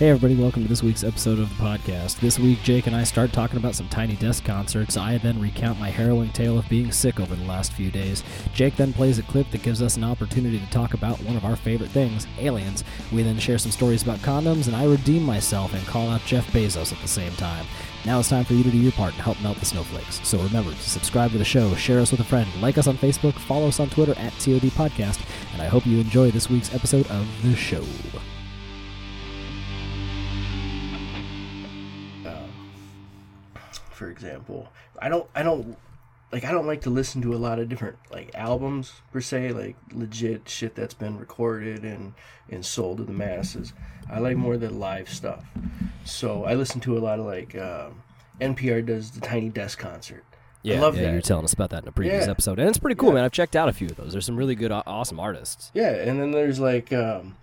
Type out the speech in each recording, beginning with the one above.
Hey, everybody, welcome to this week's episode of the podcast. This week, Jake and I start talking about some Tiny Desk concerts. I then recount my harrowing tale of being sick over the last few days. Jake then plays a clip that gives us an opportunity to talk about one of our favorite things, aliens. We then share some stories about condoms, and I redeem myself and call out Jeff Bezos at the same time. Now it's time for you to do your part and help melt the snowflakes. So remember to subscribe to the show, share us with a friend, like us on Facebook, follow us on Twitter at TOD Podcast, and I hope you enjoy this week's episode of the show. For example. I don't I don't like I don't like to listen to a lot of different like albums per se, like legit shit that's been recorded and and sold to the masses. I like more the live stuff. So I listen to a lot of like um, NPR does the Tiny Desk concert. Yeah, I love yeah, that. you're telling us about that in a previous Yeah. episode, and it's pretty cool, Yeah. man. I've checked out a few of those. There's some really good, awesome artists. Yeah, and then there's like um,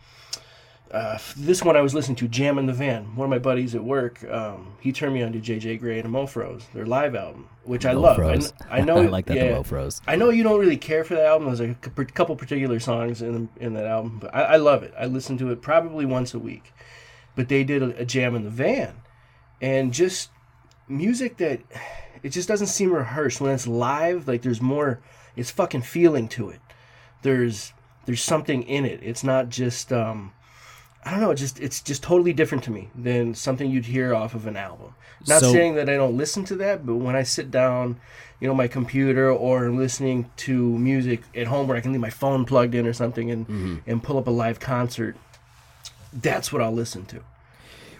uh, this one I was listening to, Jam in the Van. One of my buddies at work, um, he turned me on to JJ Grey and the Mofros, their live album, which I love. I, I know, I like that. yeah, The Mofros. I know you don't really care for that album. There's a couple particular songs in in that album, but I, I love it. I listen to it probably once a week. But they did a, a jam in the van, and just music that it just doesn't seem rehearsed when it's live. Like there's more, it's fucking feeling to it. There's there's something in it. It's not just um, I don't know. It just it's just totally different to me than something you'd hear off of an album. Not So- saying that I don't listen to that, but when I sit down, you know, my computer or listening to music at home where I can leave my phone plugged in or something and Mm-hmm. and pull up a live concert, that's what I'll listen to.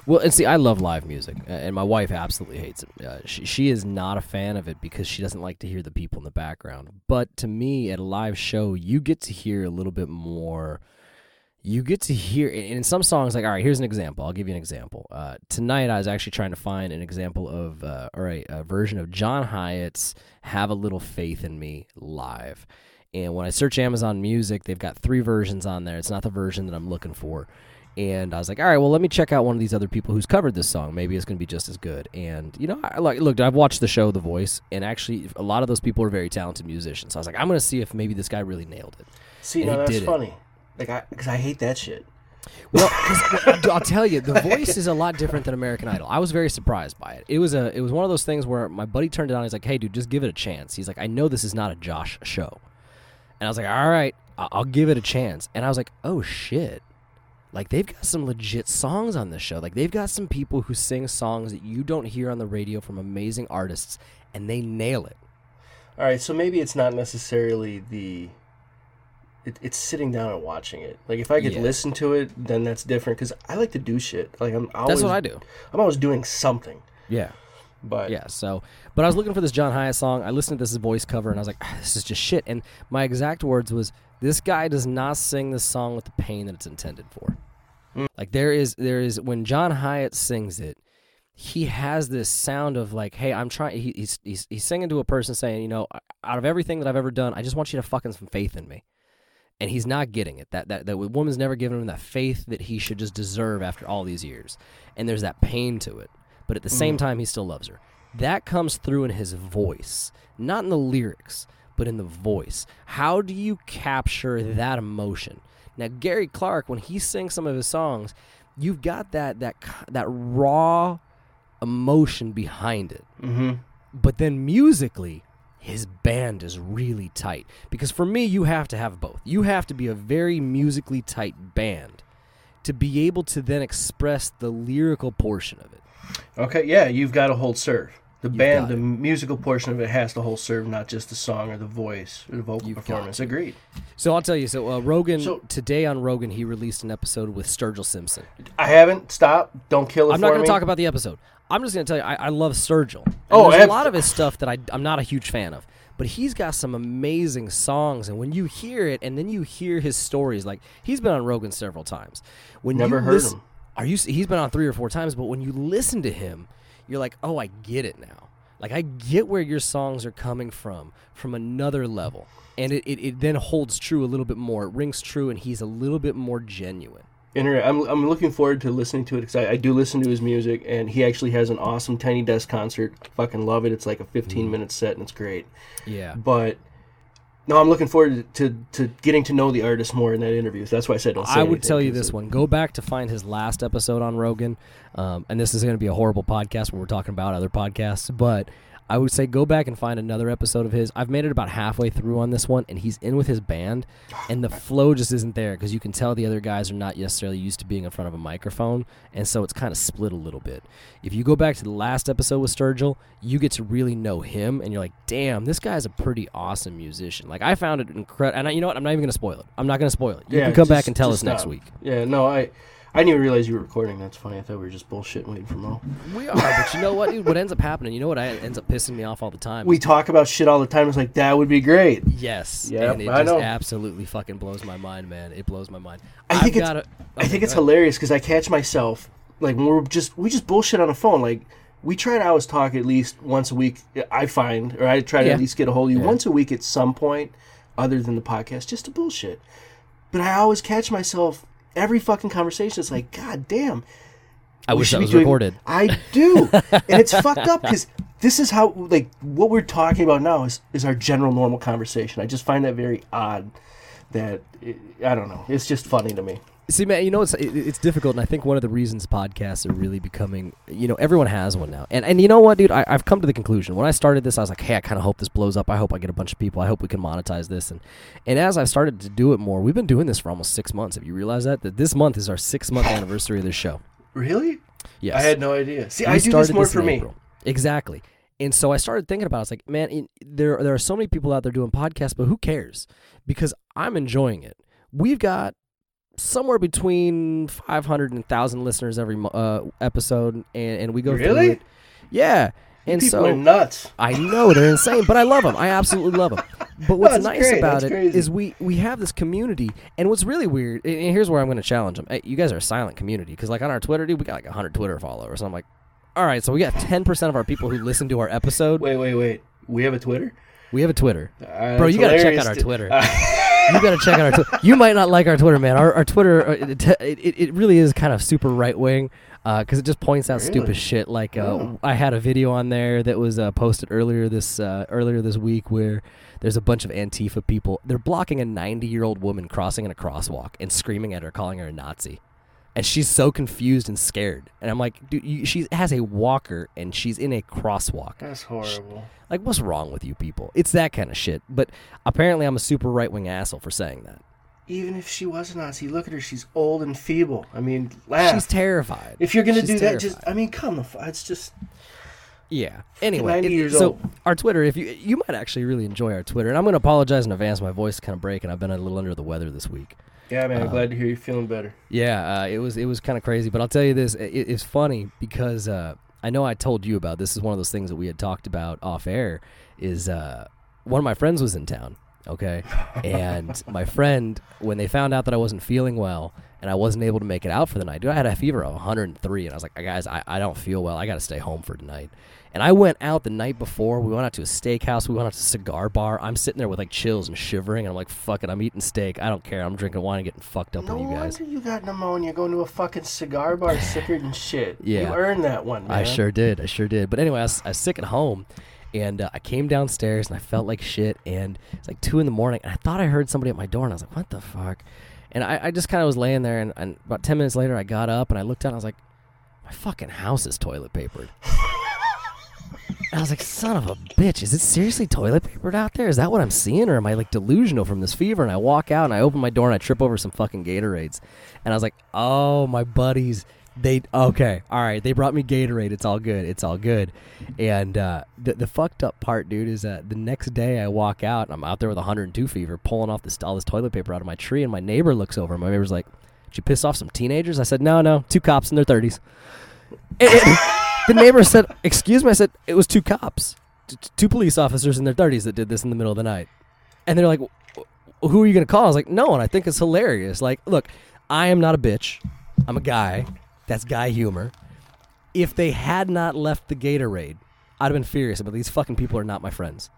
Well, and see, I love live music, and my wife absolutely hates it. Uh, she, she is not a fan of it because she doesn't like to hear the people in the background. But to me, at a live show, you get to hear a little bit more. You get to hear, in some songs, like, all right, here's an example. I'll give you an example. Uh, tonight, I was actually trying to find an example of, uh, all right, a version of John Hiatt's Have a Little Faith in Me live. And when I search Amazon Music, they've got three versions on there. It's not the version that I'm looking for. And I was like, all right, well, let me check out one of these other people who's covered this song. Maybe it's going to be just as good. And you know, I like look, I've watched the show The Voice, and actually, a lot of those people are very talented musicians. So I was like, I'm going to see if maybe this guy really nailed it. See, And he that's did it. Like I, because I hate that shit. Well, I'll tell you, The Voice is a lot different than American Idol. I was very surprised by it. It was a, it was one of those things where my buddy turned it on. He's like, hey, dude, just give it a chance. He's like, I know this is not a Josh show, and I was like, all right, I- I'll give it a chance. And I was like, oh shit. Like they've got some legit songs on this show. Like they've got some people who sing songs that you don't hear on the radio from amazing artists, and they nail it. All right, so maybe it's not necessarily the. It, it's sitting down and watching it. Like if I could Yeah. listen to it, then that's different. Because I like to do shit. Like I'm always. That's what I do. I'm always doing something. Yeah. But Yeah, so but I was looking for this John Hiatt song. I listened to this voice cover and I was like, "Ah, this is just shit. And my exact words was, this guy does not sing this song with the pain that it's intended for. Mm. Like there is there is when John Hiatt sings it, he has this sound of like, hey, I'm trying. He, he's he's he's singing to a person saying, you know, out of everything that I've ever done, I just want you to fucking some faith in me. And he's not getting it. That that that woman's never given him that faith that he should just deserve after all these years. And there's that pain to it. But at the same time, he still loves her. That comes through in his voice, not in the lyrics, but in the voice. How do you capture that emotion? Now, Gary Clark, when he sings some of his songs, you've got that that that raw emotion behind it. hmm But then musically, his band is really tight. Because for me, you have to have both. You have to be a very musically tight band to be able to then express the lyrical portion of it. Okay, yeah, you've got to hold serve. The band, the musical portion of it has to hold serve, not just the song or the voice or the vocal You've performance. Agreed. So I'll tell you. So uh, Rogan So- today on Rogan, he released an episode with Sturgill Simpson. I haven't. Stop. Don't kill it I'm not going to talk about the episode. I'm just going to tell you, I, I love Sturgill. And Oh, there's a lot of his stuff that I, I'm not a huge fan of. But he's got some amazing songs, and when you hear it, and then you hear his stories, like he's been on Rogan several times. When Never you heard listen- him. Are you? He's been on three or four times, but when you listen to him, you're like, oh, I get it now. Like I get where your songs are coming from, from another level, and it, it, it then holds true a little bit more. It rings true, and he's a little bit more genuine. Inter- I'm, I'm looking forward to listening to it because I, I do listen to his music, and he actually has an awesome Tiny Desk concert. I fucking love it. It's like a 15 minute set, and it's great. Yeah. But No, I'm looking forward to, to, to getting to know the artist more in that interview. So That's why I said don't say I would tell you this it- one: go back to find his last episode on Rogan, um, and this is going to be a horrible podcast where we're talking about other podcasts, but. I would say go back and find another episode of his. I've made it about halfway through on this one, and he's in with his band, and the flow just isn't there because you can tell the other guys are not necessarily used to being in front of a microphone, and so it's kind of split a little bit. If you go back to the last episode with Sturgill, you get to really know him, and you're like, damn, this guy's a pretty awesome musician. Like I found it incredible, and I, you know what? I'm not even going to spoil it. I'm not going to spoil it. You Yeah, can come just- back and tell us next uh, week. Yeah, no, I I didn't even realize you were recording. That's funny. I thought we were just bullshitting waiting for Mo. We are, but you know what, dude? What ends up happening? You know what I, ends up pissing me off all the time? We talk about shit all the time. It's like that would be great. yes, Yeah. and it I just know. absolutely fucking blows my mind, man. It blows my mind. I think I've it's gotta- I think it's ahead. hilarious because I catch myself like when we're just we just bullshit on the phone. Like we try to always talk at least once a week. I find, or I try to Yeah. at least get a hold of you Yeah. once a week at some point, other than the podcast, just to bullshit. But I always catch myself every fucking conversation. It's like, God damn. I wish that was doing- recorded. I do, and it's fucked up because this is how like what we're talking about now is is our general normal conversation. I just find that very odd. That I don't know. It's just funny to me. See, man, you know it's it, it's difficult, and I think one of the reasons podcasts are really becoming, you know, everyone has one now, and and you know what, dude, I, I've come to the conclusion. When I started this, I was like, hey, I kind of hope this blows up. I hope I get a bunch of people. I hope we can monetize this, and and as I've started to do it more, we've been doing this for almost six months. Have you realized that that this month is our six month anniversary of this show? Really? Yes, I had no idea. See, We I do this more in for me. April. Exactly. And so I started thinking about it. I was like, man, in, there there are so many people out there doing podcasts, but who cares? Because I'm enjoying it. We've got somewhere between 500 and 1,000 listeners every uh, episode, and, and we go through Really? it. Yeah. And People so are nuts. I know they're insane, but I love them. I absolutely love them. But what's That's nice great. about That's it crazy. is we we have this community, and what's really weird. And here's where I'm going to challenge them. Hey, you guys are a silent community because, like, on our Twitter, dude, we got like 100 Twitter followers. And I'm like, all right, so we got 10 percent of our people who listen to our episode. Wait, wait, wait. We have a Twitter, We have a Twitter. Uh, Bro, you gotta check out our Twitter. Uh, You got to check out our Twitter. You might not like our Twitter, man. Our, our Twitter, uh, it, it, it really is kind of super right wing because it just points out Really? stupid shit. Like uh, Oh. I had a video on there that was uh, posted earlier this uh, earlier this week where there's a bunch of Antifa people. They're blocking a 90 year old woman crossing in a crosswalk and screaming at her, calling her a Nazi. And she's so confused and scared. And I'm like, dude, you, she has a walker and she's in a crosswalk. That's horrible. Like, what's wrong with you people? It's that kind of shit. But apparently, I'm a super right wing asshole for saying that. Even if she was a Nazi, look at her. She's old and feeble. I mean, laugh. She's terrified. if you're gonna She's do that, just. I mean, come the. It's just yeah. Anyway, it- so old. our Twitter, if you you might actually really enjoy our Twitter, and I'm going to apologize in advance. My voice is kind of breaking. I've been a little under the weather this week. Yeah, man. I'm Uh, glad to hear you're feeling better. Yeah, uh, it was it was kind of crazy, but I'll tell you this: it, it's funny because uh, I know I told you about this. Is one of those things that we had talked about off air. Is uh, one of my friends was in town, okay, and my friend when they found out that I wasn't feeling well and I wasn't able to make it out for the night, dude, I had a fever of 103, and I was like, guys, I, I don't feel well. I got to stay home for tonight. And I went out the night before. We went out to a steakhouse. We went out to a cigar bar. I'm sitting there with like chills and shivering. And I'm like, fuck it. I'm eating steak. I don't care. I'm drinking wine and getting fucked up No with you guys. wonder you got pneumonia going to a fucking cigar bar sicker than shit. Yeah. You earned that one, man. I sure did. I sure did. But anyway, I was, I was sick at home, and uh, I came downstairs and I felt like shit. And it's like two in the morning, and I thought I heard somebody at my door, and I was like, "What the fuck?" And I, I just kind of was laying there, and, and about ten minutes later, I got up and I looked out, and I was like, "My fucking house is toilet papered." I was like, "Son of a bitch! Is it seriously toilet papered out there? Is that what I'm seeing, or am I like delusional from this fever?" And I walk out and I open my door and I trip over some fucking Gatorades, and I was like, "Oh, my buddies." They okay, all right. They brought me Gatorade. It's all good. It's all good. And uh, the the fucked up part, dude, is that the next day I walk out and I'm out there with 102 fever, pulling off this all this toilet paper out of my tree, and my neighbor looks over. and My neighbor's like, "Did you piss off some teenagers?" I said, "No, no, two cops in their 30s." And- and the neighbor said, "Excuse me." I said, "It was two cops, t- two police officers in their 30s that did this in the middle of the night." And they're like, "Who are you gonna call?" I was like, "No one. I think it's hilarious. Like, look, I am not a bitch. I'm a guy. That's guy humor. If they had not left the Gatorade, I'd have been furious. But these fucking people are not my friends.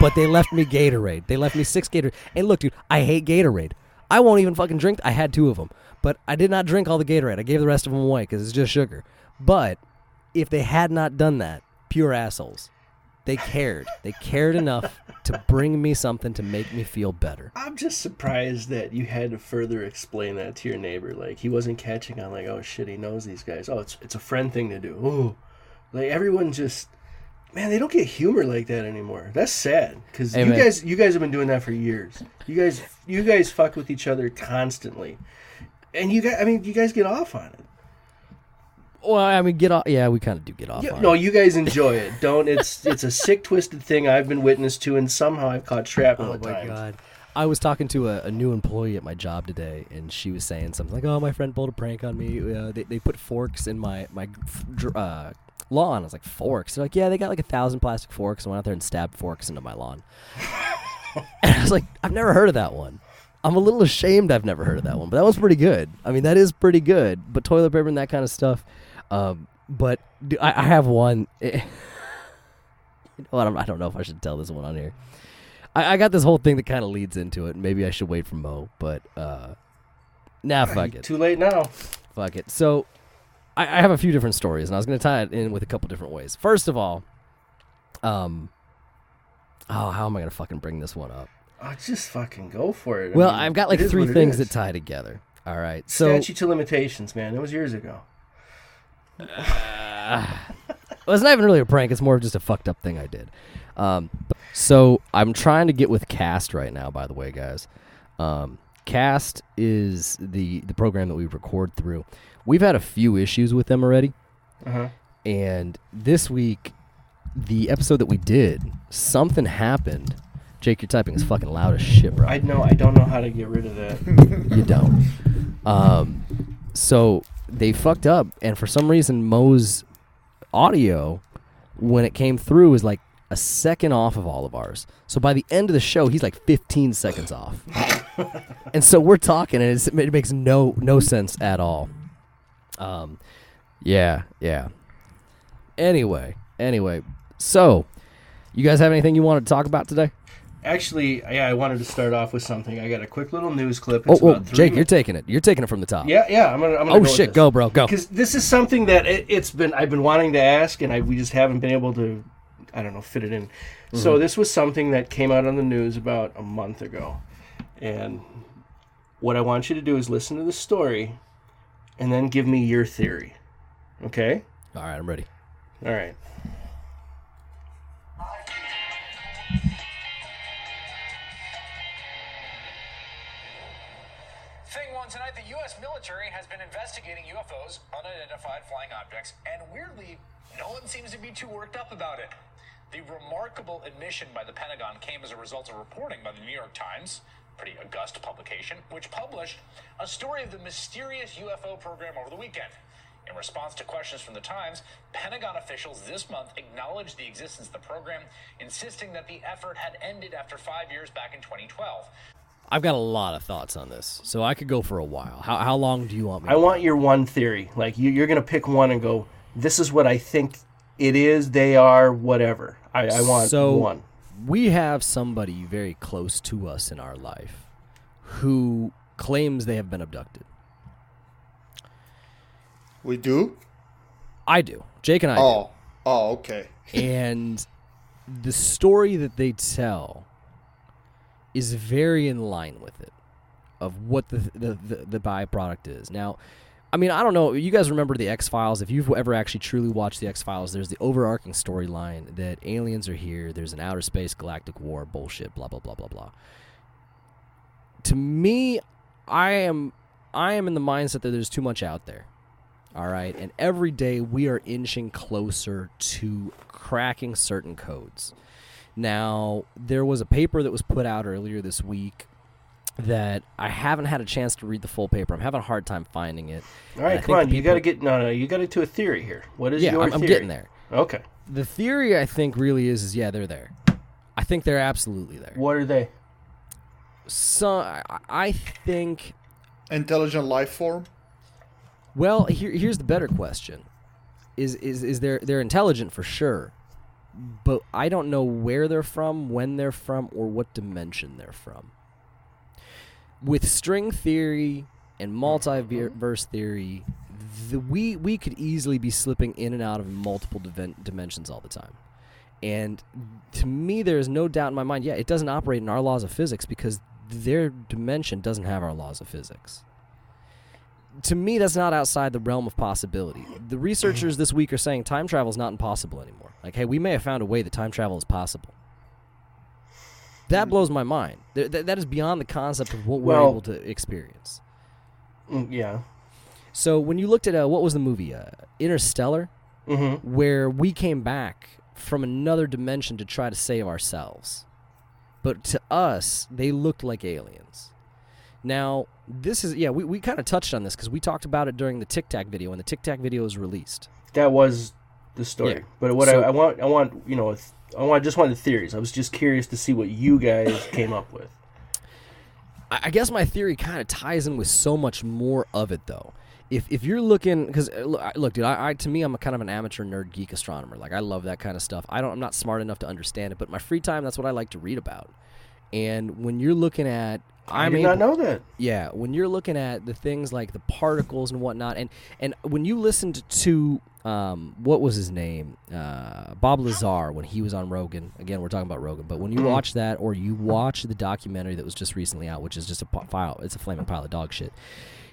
but they left me Gatorade. They left me six Gatorade. And look, dude, I hate Gatorade. I won't even fucking drink. I had two of them, but I did not drink all the Gatorade. I gave the rest of them away because it's just sugar. But if they had not done that, pure assholes. They cared. They cared enough to bring me something to make me feel better. I'm just surprised that you had to further explain that to your neighbor. Like he wasn't catching on. Like, oh shit, he knows these guys. Oh, it's it's a friend thing to do. Ooh, like everyone just, man, they don't get humor like that anymore. That's sad because Hey, you man. guys you guys have been doing that for years. You guys you guys fuck with each other constantly, and you guys I mean you guys get off on it. Well, I mean, get off. Yeah, we kind of do get off. Yeah, no, it. you guys enjoy it. Don't. It's it's a sick, twisted thing I've been witness to, and somehow I've caught shrapnel Oh my times. god. I was talking to a, a new employee at my job today, and she was saying something like, "Oh, my friend pulled a prank on me. Uh, they, they put forks in my my uh, lawn." I was like, "Forks?" They're like, "Yeah, they got like a thousand plastic forks." and went out there and stabbed forks into my lawn. and I was like, "I've never heard of that one." I'm a little ashamed I've never heard of that one, but that one's pretty good. I mean, that is pretty good. But toilet paper and that kind of stuff. Um, but do- I, I have one. you know what? I'm- don't know if I should tell this one on here. I, I got this whole thing that kind of leads into it. Maybe I should wait for Mo, but uh, nah, fuck it, Too late now. fuck it. So, I, I have a few different stories, and I was going to tie it in with a couple different ways. First of all, um, oh, how am I going to fucking bring this one up? Oh, just fucking go for it. I Well, mean, I've got like three things that tie together. All right, so Statute to limitations, man. It was years ago. Well, it's not even really a prank. It's more of just a fucked up thing I did. Um, so I'm trying to get with Cast right now. By the way, guys, um, Cast is the the program that we record through. We've had a few issues with them already, Uh huh. and this week, the episode that we did, something happened. Jake, you're typing is fucking loud as shit, bro. I know. I don't know how to get rid of that. you don't. Um, so they fucked up, and for some reason, Mo's audio, when it came through, was like a second off of all of ours. So by the end of the show, he's like 15 seconds off, and so we're talking, and it's, it makes no no sense at all. Um, yeah, yeah. Anyway, anyway, so you guys have anything you want to talk about today? Actually, yeah, I wanted to start off with something. I got a quick little news clip. Oh, It's oh about three Jake, min- you're taking it. You're taking it from the top. Yeah, yeah. I'm gonna. I'm gonna Oh go shit, go, bro, go. Because this is something that it, it's been. I've been wanting to ask, and I we just haven't been able to. I don't know, fit it in. So Mm-hmm. this was something that came out on the news about a month ago, and what I want you to do is listen to the story, and then give me your theory. Okay. All right, I'm ready. All right. Military has been investigating UFOs, unidentified flying objects, and weirdly, no one seems to be too worked up about it. The remarkable admission by the Pentagon came as a result of reporting by the New York Times, pretty august publication, which published a story of the mysterious UFO program over the weekend. In response to questions from the Times, Pentagon officials this month acknowledged the existence of the program, insisting that the effort had ended after five years back in 2012. I've got a lot of thoughts on this, so I could go for a while. How, how long do you want me? I to want your one theory. Like you, you're gonna pick one and go. This is what I think it is. They are whatever. I, I want so one. we have somebody very close to us in our life who claims they have been abducted. We do? I do. Jake and I Oh. Oh, okay. And the story that they tell is very in line with it of what the the, the, the byproduct is. Now, I mean, I don't know. You guys remember the X Files? If you've ever actually truly watched the X Files, there's the overarching storyline that aliens are here. There's an outer space galactic war bullshit. Blah blah blah blah blah. To me, I am I am in the mindset that there's too much out there. All right, and every day we are inching closer to cracking certain codes. Now, there was a paper that was put out earlier this week that I haven't had a chance to read the full paper. I'm having a hard time finding it. All And I right, come on. the You got to get no, no. You got to to a theory here. What is Yeah, your I'm, I'm theory? getting there. Okay. The theory I think really is is yeah, they're there. I think they're absolutely there. What are they? So I, I think Intelligent life form? Well, here, here's the better question: is is is they're they're intelligent for sure, but I don't know where they're from, when they're from, or what dimension they're from. With string theory and multiverse theory, the, we we could easily be slipping in and out of multiple dimensions all the time, And to me, there is no doubt in my mind. Yeah, it doesn't operate in our laws of physics because their dimension doesn't have our laws of physics. To me, that's not outside the realm of possibility. The researchers this week are saying time travel is not impossible anymore. Like, hey, we may have found a way that time travel is possible. That blows my mind. Th- th- that is beyond the concept of what we're Well- able to experience. Mm, yeah. So when you looked at uh, what was the movie uh, Interstellar, Mm-hmm. where we came back from another dimension to try to save ourselves, but to us they looked like aliens. Now this is yeah we, we kind of touched on this because we talked about it during the Tic Tac video when the Tic Tac video was released. That was the story. Yeah. But what So- I, I want, I want, you know, I want, just wanted theories. I was just curious to see what you guys came up with. I I guess my theory kind of ties in with so much more of it, though. If if you're looking, because uh, look, dude, I, I to me I'm a kind of an amateur nerd geek astronomer. Like I love that kind of stuff. I don't, I'm not smart enough to understand it, but my free time, that's what I like to read about. And when you're looking at, I I'm did able, not know that. yeah, when you're looking at the things like the particles and whatnot, and and when you listened to um, what was his name, uh, Bob Lazar, when he was on Rogan. Again, we're talking about Rogan, but when you watch that, or you watch the documentary that was just recently out, which is just a file, it's a flaming pile of dog shit,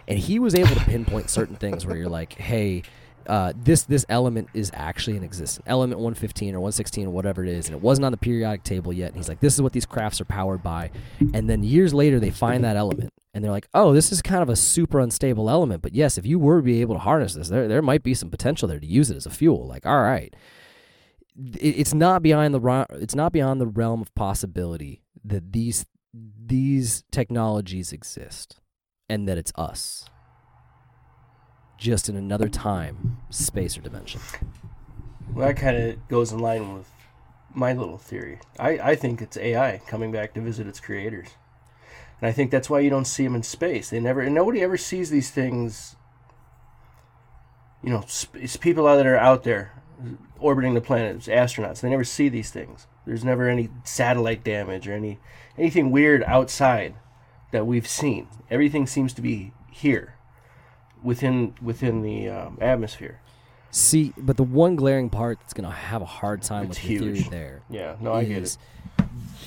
and he was able to pinpoint certain things where you're like, hey. Uh, this this element is actually in existence. Element 115 or 116 or whatever it is, and it wasn't on the periodic table yet. And he's like, "This is what these crafts are powered by." And then years later, they find that element, and they're like, "Oh, this is kind of a super unstable element." But yes, if you were to be able to harness this, there there might be some potential there to use it as a fuel. Like, all right, it, it's not beyond the it's not beyond the realm of possibility that these these technologies exist, and that it's us, just in another time, space, or dimension. Well, that kind of goes in line with my little theory. I, I think it's AI coming back to visit its creators. And I think that's why you don't see them in space. They never, and nobody ever sees these things. You know, it's people that are out there orbiting the planet, it's astronauts. They never see these things. There's never any satellite damage or any anything weird outside that we've seen. Everything seems to be here, within within the um, atmosphere. See, but the one glaring part that's gonna have a hard time It's with your theory there Yeah, no, I get it.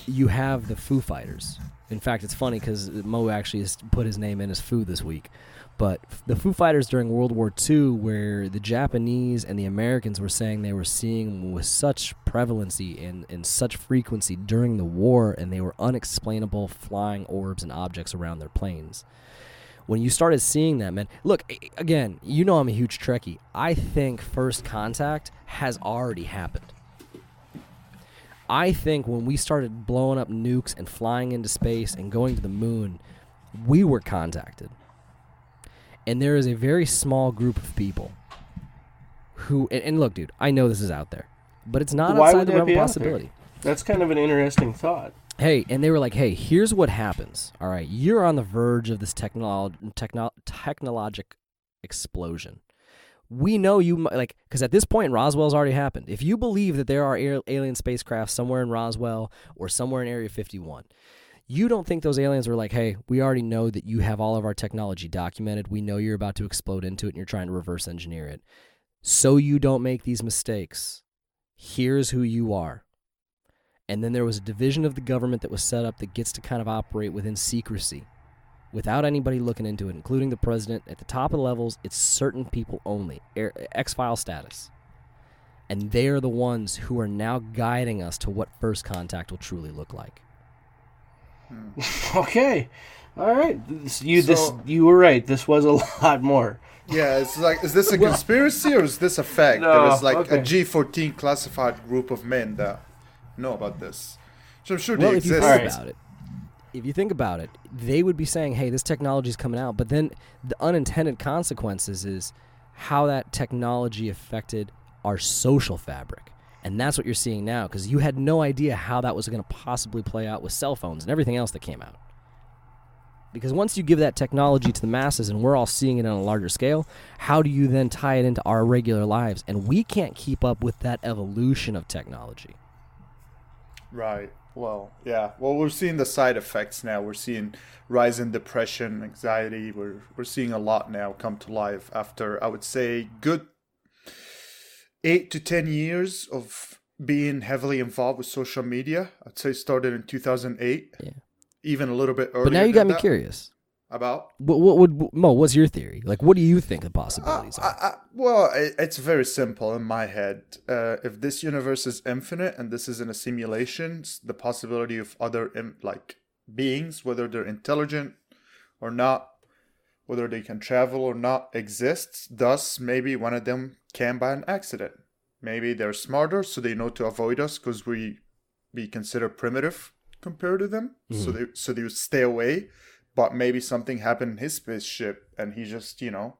you have the Foo Fighters. In fact, it's funny because Mo actually has put his name in as Foo this week. But the Foo Fighters during World War II, where the Japanese and the Americans were saying they were seeing with such prevalency and, and such frequency during the war, and they were unexplainable flying orbs and objects around their planes. When you started seeing that, man, look, again, you know I'm a huge Trekkie. I think first contact has already happened. I think when we started blowing up nukes and flying into space and going to the moon, we were contacted. And there is a very small group of people who, and, and look, dude, I know this is out there, but it's not Why outside the realm of possibility. That's kind of an interesting thought. Hey, and they were like, "Hey, here's what happens. All right, you're on the verge of this techno- technologic explosion. We know you like because at this point, Roswell's already happened. If you believe that there are alien spacecraft somewhere in Roswell or somewhere in Area 51, you don't think those aliens were like, "Hey, we already know that you have all of our technology documented. We know you're about to explode into it, and you're trying to reverse engineer it. So you don't make these mistakes. Here's who you are." And then there was a division of the government that was set up that gets to kind of operate within secrecy without anybody looking into it, including the president. At the top of the levels, it's certain people only, X file status. And they are the ones who are now guiding us to what first contact will truly look like. Hmm. Okay, all right. This, you this you were right. This was a lot more. Yeah, it's like, is this a conspiracy or is this a fact? No, was like okay. a G14 classified group of men that know about this. So I'm sure Well, they if you think about it, if you think about it, they would be saying, "Hey, this technology is coming out," but then the unintended consequences is how that technology affected our social fabric, and that's what you're seeing now because you had no idea how that was going to possibly play out with cell phones and everything else that came out. Because once you give that technology to the masses and we're all seeing it on a larger scale, how do you then tie it into our regular lives? And we can't keep up with that evolution of technology. Right. Well, yeah. Well, we're seeing the side effects now. We're seeing rise in depression, anxiety. We're we're seeing a lot now come to life after I would say good eight to ten years of being heavily involved with social media. I'd say started in 2008. Yeah. Even a little bit earlier. But now you got me that. curious. About? What, what would Mo? What's your theory? Like, what do you think the possibilities I, are? I, well, it, it's very simple in my head. Uh, if this universe is infinite and this is in a simulation, the possibility of other like beings, whether they're intelligent or not, whether they can travel or not, exists. Thus, maybe one of them can by an accident. Maybe they're smarter, so they know to avoid us because we be considered primitive compared to them. So they so they would stay away. But maybe something happened in his spaceship, and he just you know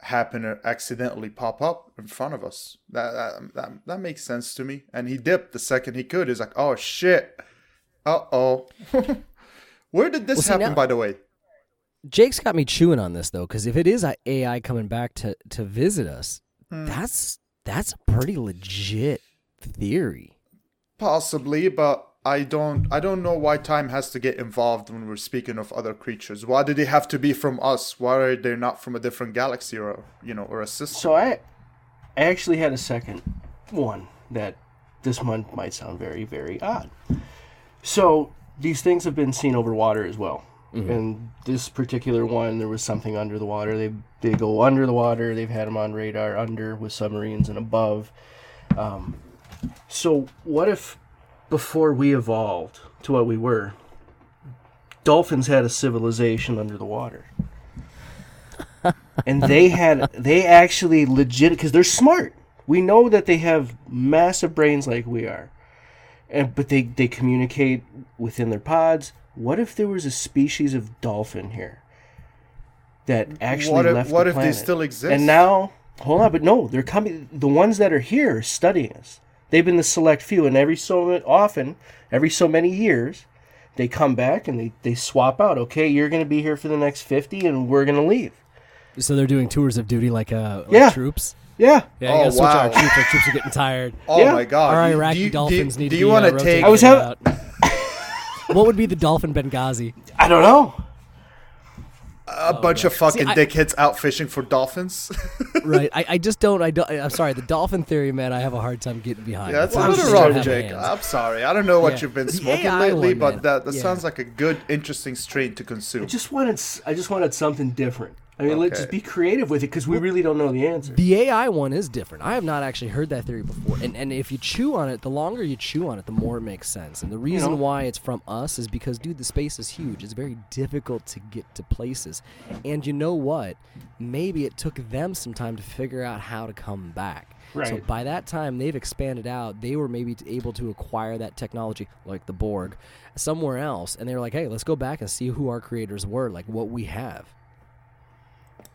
happened to accidentally pop up in front of us. That that that, that makes sense to me. And he dipped the second he could. He's like, oh shit, uh oh. Where did this Well, see, happen, now- by the way? Jake's got me chewing on this though, because if it is a- AI coming back to to visit us, Hmm. that's that's a pretty legit theory. Possibly, but I don't I don't know why time has to get involved when we're speaking of other creatures. Why do they have to be from us? Why are they not from a different galaxy or you know or a system? So I, I actually had a second one that this month might sound very, very odd. So these things have been seen over water as well. And this particular one, there was something under the water. They they go under the water. They've had them on radar under with submarines and above. Um, so what if before we evolved to what we were, dolphins had a civilization under the water? and they had they actually legit because they're smart. We know that they have massive brains like we are, and but they they communicate within their pods. What if there was a species of dolphin here that actually What if- left what the if they still exist? And now, hold on, but no, they're coming. The ones that are here are studying us. They've been the select few, and every so often, every so many years, they come back and they, they swap out. Okay, you're going to be here for the next fifty, and we're going to leave. So they're doing tours of duty like uh like Yeah. troops. Yeah, Yeah, Oh, you gotta switch wow. our troops. Our troops are getting tired. Oh Yeah. my god! Our Iraqi do you, dolphins do, need do to you be want uh, to rotated take? I was out. what would be the dolphin Benghazi? I don't know. A oh, bunch of fucking I- dickheads out fishing for dolphins. right. I, I just don't. I don't. I'm sorry. The dolphin theory, man. I have a hard time getting behind. yeah, that's It a sounds little like rough, have Jake. I'm sorry. I don't know what Yeah. you've been smoking AI lately, one, but man. that, that Yeah. sounds like a good, interesting strain to consume. I just wanted s- I just wanted something different. I mean, let's just be creative with it because we really don't know the answer. The AI one is different. I have not actually heard that theory before. And and if you chew on it, the longer you chew on it, the more it makes sense. And the reason know? why it's from us is because dude, the space is huge. It's very difficult to get to places. And you know what? Maybe it took them some time to figure out how to come back. Right. So by that time they've expanded out, they were maybe able to acquire that technology like the Borg somewhere else and they were like, "Hey, let's go back and see who our creators were, like what we have."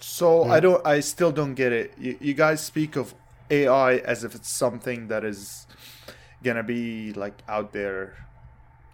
So I mm. don't. I still don't get it. You, you guys speak of AI as if it's something that is gonna be like out there.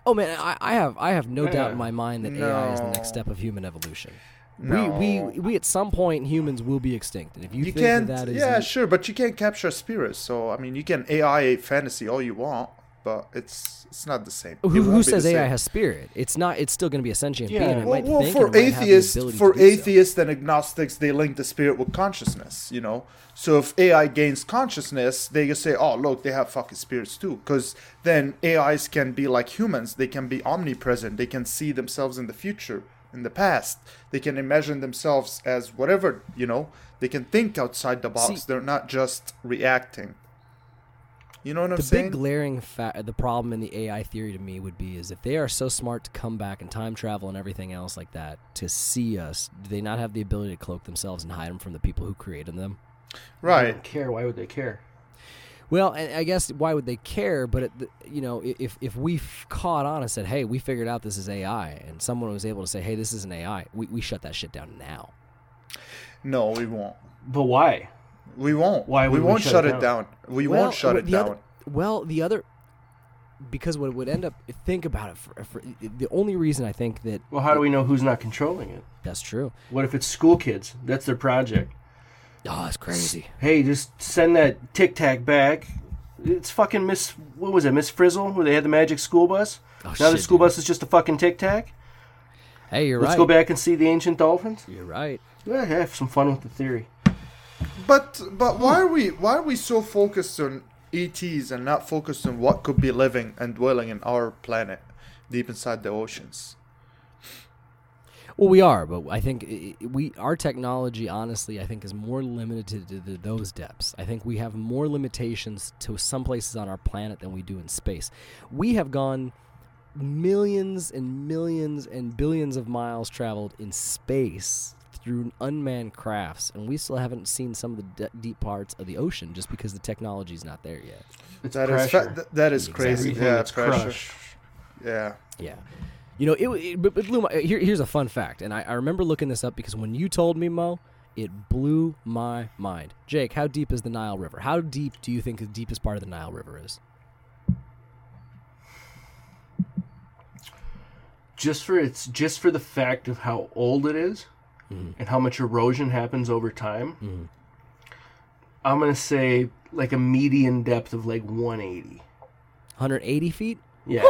Oh man, I, I have I have no doubt in my mind that AI is the next step of human evolution. No. We, we we at some point humans will be extinct, and if you, You think can't. that, that is yeah, sure, but you can't capture spirits. So I mean, you can AI fantasy all you want, but it's it's not the same. who, who won't be the says AI has spirit? It's not. It's still going to be a sentient Yeah. being. Well, might well think for and might have atheists, for to so. atheists and agnostics, they link the spirit with consciousness. You know, so if AI gains consciousness, they just say, "Oh, look, they have fucking spirits too," because then AIs can be like humans. They can be omnipresent. They can see themselves in the future, in the past. They can imagine themselves as whatever. You know, they can think outside the box. See- They're not just reacting. You know what I'm the saying? big glaring fa- the problem in the AI theory to me would be is if they are so smart to come back and time travel and everything else like that to see us, do they not have the ability to cloak themselves and hide them from the people who created them? They right. don't care. Why would they care? Well, and I guess why would they care? But it, you know, if if we f- caught on and said, "Hey, we figured out this is AI," and someone was able to say, "Hey, this is an AI," we, we shut that shit down now. No, we won't. But why? We won't. Why we we won't shut shut it it down. We Well, won't shut it down. other- well, the other, because what it would end up. Think about it. For, for the only reason I think that Well, how do we know who's not controlling it? that's true. What if it's school kids? That's their project. Oh, that's crazy. Hey, just send that Tic Tac back. It's fucking Miss. What was it, Miss Frizzle, where they had the magic school bus? Oh, now the school dude. bus is just a fucking Tic Tac. Hey, you're right. Let's go back and see the ancient dolphins. You're right. Yeah, have some fun with the theory. But but why are we why are we so focused on ETs and not focused on what could be living and dwelling in our planet, deep inside the oceans. Well, we are, but I think we our technology, honestly, I think is more limited to, to those depths. I think we have more limitations to some places on our planet than we do in space. We have gone millions and millions and billions of miles traveled in space through unmanned crafts, and we still haven't seen some of the de- deep parts of the ocean just because the technology's not there yet. It's That is fa- th- that is crazy. Everything Yeah, that's pressure. crushed. Yeah. Yeah. You know, it, it, but it blew my. Here, here's a fun fact, and I, I remember looking this up because when you told me, Mo, it blew my mind. Jake, how deep is the Nile River? How deep do you think the deepest part of the Nile River is? just for its just for the fact of how old it is Mm-hmm. and how much erosion happens over time. Mm-hmm. I'm gonna say like a median depth of like 180. 180 feet? Yeah.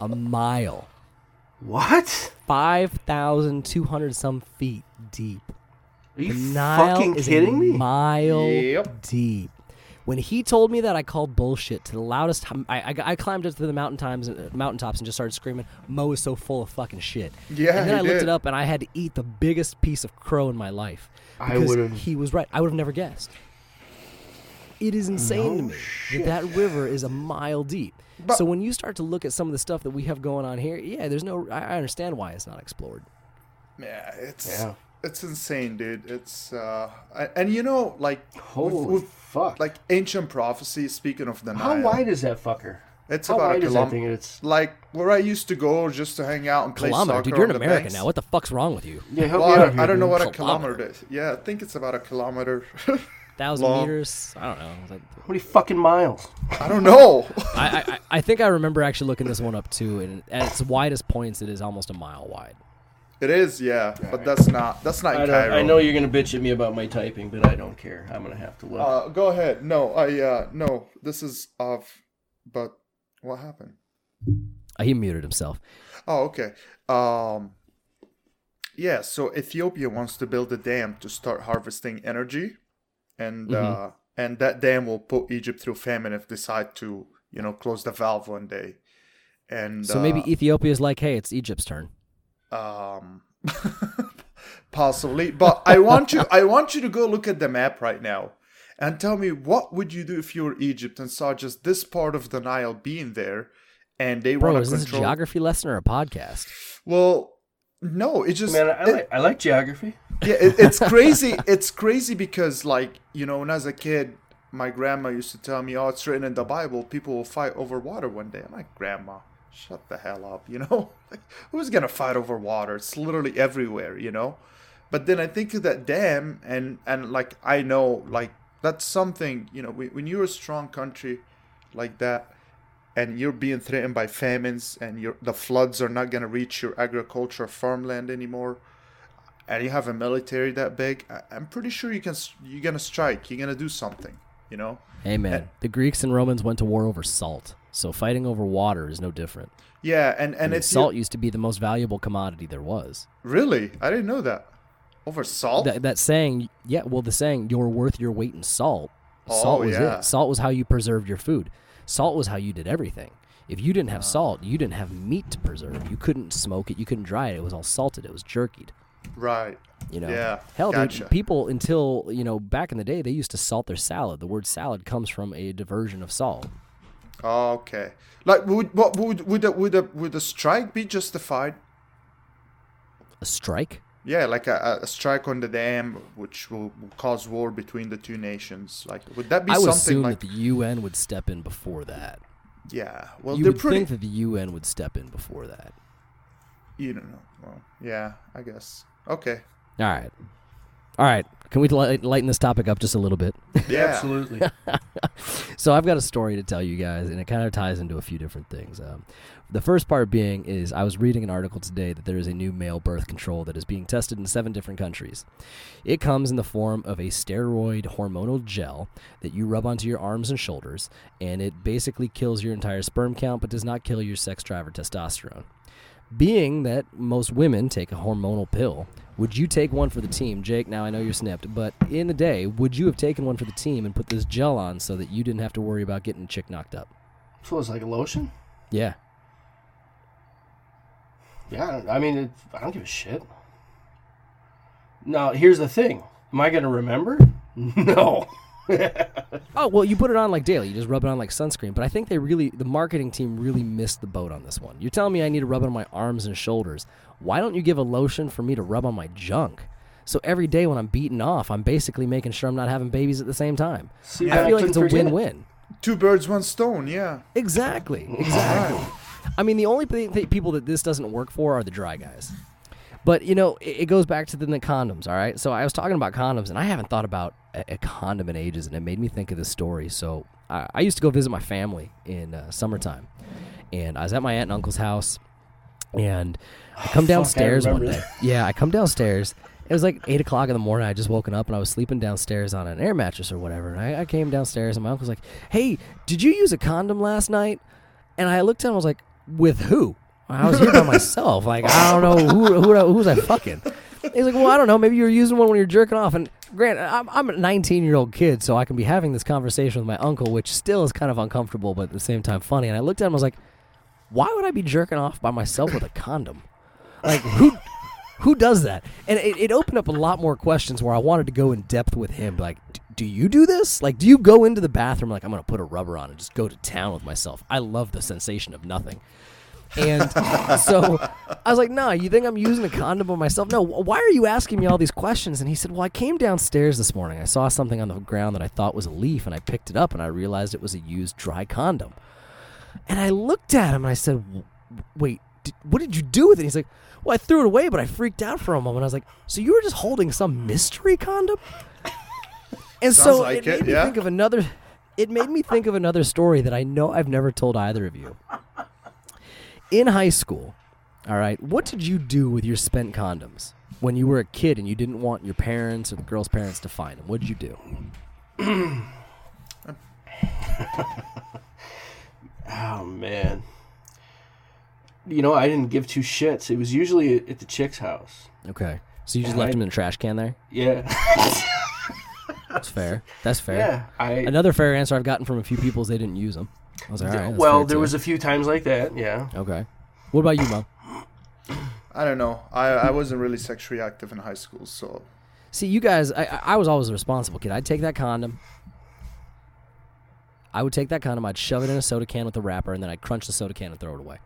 A mile. what? 5,200 some feet deep. Are you The Nile fucking is kidding a me? mile Yep. deep. When he told me that, I called bullshit to the loudest. hum- I, I, I climbed up to the mountain times, uh, mountaintops and just started screaming, "Mo is so full of fucking shit." Yeah, and then he I looked it up, and I had to eat the biggest piece of crow in my life. I because would've- He was right. I would have never guessed. It is insane to me shit. that that river is a mile deep. But- so when you start to look at some of the stuff that we have going on here, yeah, there's no. I, I understand why it's not explored. Yeah, it's Yeah. it's insane, dude. It's uh, and you know, like with- Holy with, fuck! like ancient prophecy. Speaking of the how wide is that fucker? It's how about a wide is that? It's Like where I used to go just to hang out and play Kilometer, soccer dude. You're on an American banks. now. What the fuck's wrong with you? yeah. Help Well, me I out don't, here, I don't know dude. what a Kilometer. kilometer is. Yeah, I think it's about a kilometer. Thousand Long. meters? I don't know. Is How many fucking miles? I don't know. I, I, I think I remember actually looking this one up too, and at its widest points, it is almost a mile wide. It is, yeah, but that's not that's not I, don't, Cairo. I know you're gonna bitch at me about my typing, but I don't care. I'm gonna have to look. Uh, go ahead. No, I uh no. This is off. But what happened? Uh, he muted himself. Oh, okay. Um, yeah. So Ethiopia wants to build a dam to start harvesting energy, and Mm-hmm. uh, and that dam will put Egypt through famine if decide to, you know, close the valve one day. And So maybe uh, Ethiopia's like, hey, it's Egypt's turn. Um, possibly. But I want you. I want you to go look at the map right now. And tell me what would you do if you were Egypt and saw just this part of the Nile being there, and they Bro, want is to this a control. geography lesson or a podcast? Well, no, it just Man, I, it- like, I like geography. yeah, it, it's crazy. It's crazy because, like, you know, when I was a kid, my grandma used to tell me, "Oh, it's written in the Bible. People will fight over water one day." I'm like, "Grandma, shut the hell up." You know, like, who's gonna fight over water? It's literally everywhere. You know. But then I think of that dam, and and like I know, like that's something. You know, when, you're a strong country like that, and you're being threatened by famines, and your the floods are not gonna reach your agriculture farmland anymore and you have a military that big, I'm pretty sure you can. You're gonna strike. You're gonna do something. You know? Hey, man, the Greeks and Romans went to war over salt, so fighting over water is no different. Yeah, and I and it's salt used to be the most valuable commodity there was. really. I didn't know that. Over salt. That, that saying, yeah, well, the saying, "You're worth your weight in salt." Oh, Salt was yeah. it. Salt was how you preserved your food. Salt was how you did everything. If you didn't have salt, you didn't have meat to preserve. You couldn't smoke it. You couldn't dry it. It was all salted. It was jerkied. right. You know. Yeah, Hell, gotcha. dude. People until you know back in the day, they used to salt their salad. The word salad comes from a diversion of salt. Okay. Like, would what would would a, would a would a strike be justified? A strike. Yeah, like a, a strike on the dam, which will, will cause war between the two nations. Like, would that be I would something assume like? that the UN would step in before that. yeah. Well, you would pretty. think that the UN would step in before that. you don't know. Well, yeah. I guess. Okay. All right. All right. Can we light- lighten this topic up just a little bit? Yeah. Absolutely. so I've got a story to tell you guys, and it kind of ties into a few different things. Um, the first part being is I was reading an article today that there is a new male birth control that is being tested in seven different countries. It comes in the form of a steroid hormonal gel that you rub onto your arms and shoulders, and it basically kills your entire sperm count, but does not kill your sex drive or testosterone. being that most women take a hormonal pill, would you take one for the team, Jake? Now I know you're snipped, but in the day, would you have taken one for the team and put this gel on so that you didn't have to worry about getting a chick knocked up? So it's like a lotion. Yeah. Yeah, I mean, it, I don't give a shit. Now, here's the thing: Am I gonna remember? No. Oh well, you put it on like daily. You just rub it on like sunscreen. But I think they really, the marketing team really missed the boat on this one. You're telling me I need to rub it on my arms and shoulders. Why don't you give a lotion for me to rub on my junk? So every day when I'm beating off, I'm basically making sure I'm not having babies at the same time. See, I feel like it's a win-win. Two birds, one stone. Yeah. Exactly. Exactly. I mean, the only th- th- people that this doesn't work for are the dry guys. But you know, it, it goes back to the, the condoms. All right. So I was talking about condoms, and I haven't thought about a, a condom in ages, and it made me think of this story. So I, I used to go visit my family in uh, summertime, and I was at my aunt and uncle's house, and I come Fuck, I downstairs one day. Yeah, I come downstairs. It was like eight o'clock in the morning. I just woken up and I was sleeping downstairs on an air mattress or whatever. And I, I came downstairs and my uncle's like, "Hey, did you use a condom last night?" And I looked at him. I was like, "With who?" I was here by myself. Like I don't know who who who was I fucking. He's like, "Well, I don't know. Maybe you were using one when you're jerking off." And Grant, I'm, I'm a 19 year old kid, so I can be having this conversation with my uncle, which still is kind of uncomfortable, but at the same time funny. And I looked at him. I was like, "Why would I be jerking off by myself with a condom? Like who?" Who does that? And it, it opened up a lot more questions where I wanted to go in depth with him. Like, do you do this? Like, do you go into the bathroom like I'm to put a rubber on and just go to town with myself? I love the sensation of nothing. And so I was like, "No, you think I'm using a condom on myself? No. Why are you asking me all these questions?" And he said, "Well, I came downstairs this morning. I saw something on the ground that I thought was a leaf, and I picked it up, and I realized it was a used dry condom." And I looked at him and I said, "Wait, did, what did you do with it?" He's like, "Well, I threw it away, but I freaked out for a moment." I was like, "So you were just holding some mystery condom?" And Sounds so like it made it, me think of another. It made me think of another story that I know I've never told either of you. In high school, all right, what did you do with your spent condoms when you were a kid and you didn't want your parents or the girl's parents to find them? What did you do? Oh man. You know, I didn't give two shits. It was usually at the chick's house. Okay, so you just Yeah, left I- them in the trash can there. Yeah. That's fair. That's fair. yeah. I Another fair answer I've gotten from a few people is they didn't use them. I was like, all right. that's well, there too. was a few times like that. Yeah. Okay. What about you, Mo? I don't know. I, I wasn't really sexually active in high school, so See, you guys, I, I I was always a responsible kid. I'd take that condom. I would take that condom. I'd shove it in a soda can with a wrapper, and then I'd crunch the soda can and throw it away.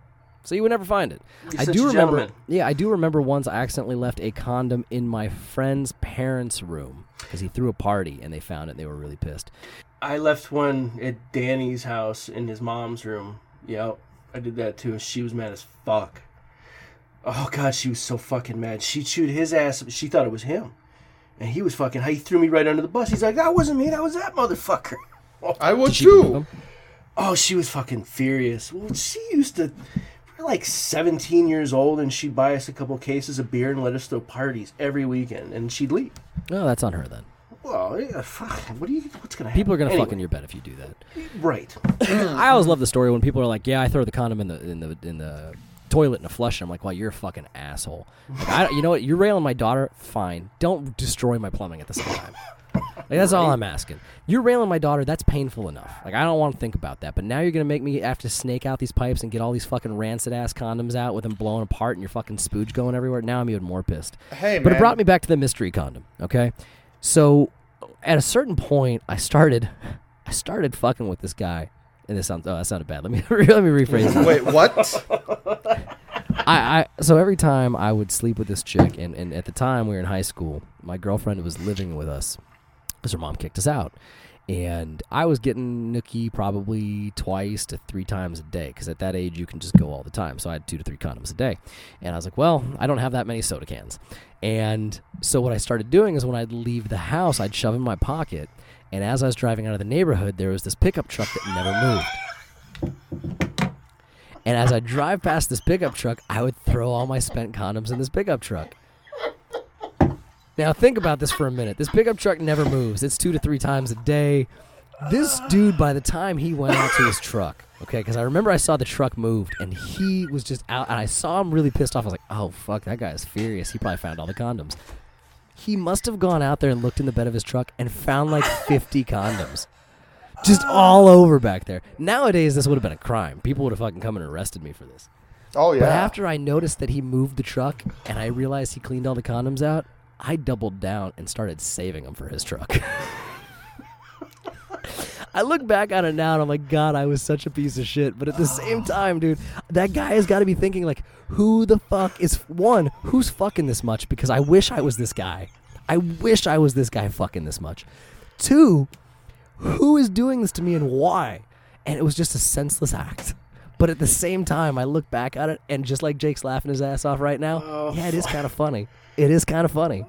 So you would never find it. You're I such do a remember. gentleman. Yeah, I do remember once I accidentally left a condom in my friend's parents' room because he threw a party and they found it. and They were really pissed. I left one at Danny's house in his mom's room. Yep, I did that too. She was mad as fuck. Oh god, she was so fucking mad. She chewed his ass. She thought it was him, and he was fucking. He threw me right under the bus. He's like, "That wasn't me. That was that motherfucker." I would Did too. Oh, she was fucking furious. Well, she used to. We were like 17 years old, and she'd buy us a couple cases of beer and let us throw parties every weekend, and she'd leave. No, that's on her then. Well, eh, uh, yeah, fuck. What do you? What's gonna happen? People are gonna Anyway, fuck in your bed if you do that. Right. I always love the story when people are like, "Yeah, I throw the condom in the in the in the toilet and a flush." And I'm like, "Well, you're a fucking asshole." Like, I, you know what? You're railing my daughter. Fine. Don't destroy my plumbing at the same time. Like, that's all I'm asking. You're railing my daughter. That's painful enough. Like I don't want to think about that. But now you're gonna make me have to snake out these pipes and get all these fucking rancid ass condoms out with them blowing apart and your fucking spooge going everywhere. Now I'm even more pissed. Hey, But man. it brought me back to the mystery condom. Okay, so at a certain point, I started, I started fucking with this guy, and this sounds oh that sounded bad. Let me let me rephrase that. Wait, what? I, I so every time I would sleep with this chick, and, and at the time we were in high school, my girlfriend was living with us because her mom kicked us out. And I was getting nookie probably twice to three times a day because at that age you can just go all the time. So I had two to three condoms a day. And I was like, well, I don't have that many soda cans. And so what I started doing is when I'd leave the house, I'd shove in my pocket. And as I was driving out of the neighborhood, there was this pickup truck that never moved. And as I drive past this pickup truck, I would throw all my spent condoms in this pickup truck. Now think about this for a minute. This pickup truck never moves. It's two to three times a day. This dude, by the time he went out to his truck, okay, because I remember I saw the truck moved and he was just out, and I saw him really pissed off. I was like, oh, fuck, that guy is furious. He probably found all the condoms. He must have gone out there and looked in the bed of his truck and found like 50 condoms. Just all over back there. Nowadays, this would have been a crime. People would have fucking come and arrested me for this. Oh yeah. But after I noticed that he moved the truck and I realized he cleaned all the condoms out, I doubled down and started saving them for his truck. I look back on it now and I'm like, God, I was such a piece of shit. But at the same time, dude, that guy has got to be thinking, like, who the fuck is one, who's fucking this much? Because I wish I was this guy. I wish I was this guy fucking this much. Two, who is doing this to me and why? And it was just a senseless act. But at the same time, I look back at it and just like Jake's laughing his ass off right now, Oh, yeah, it is kind of funny. It is kind of funny.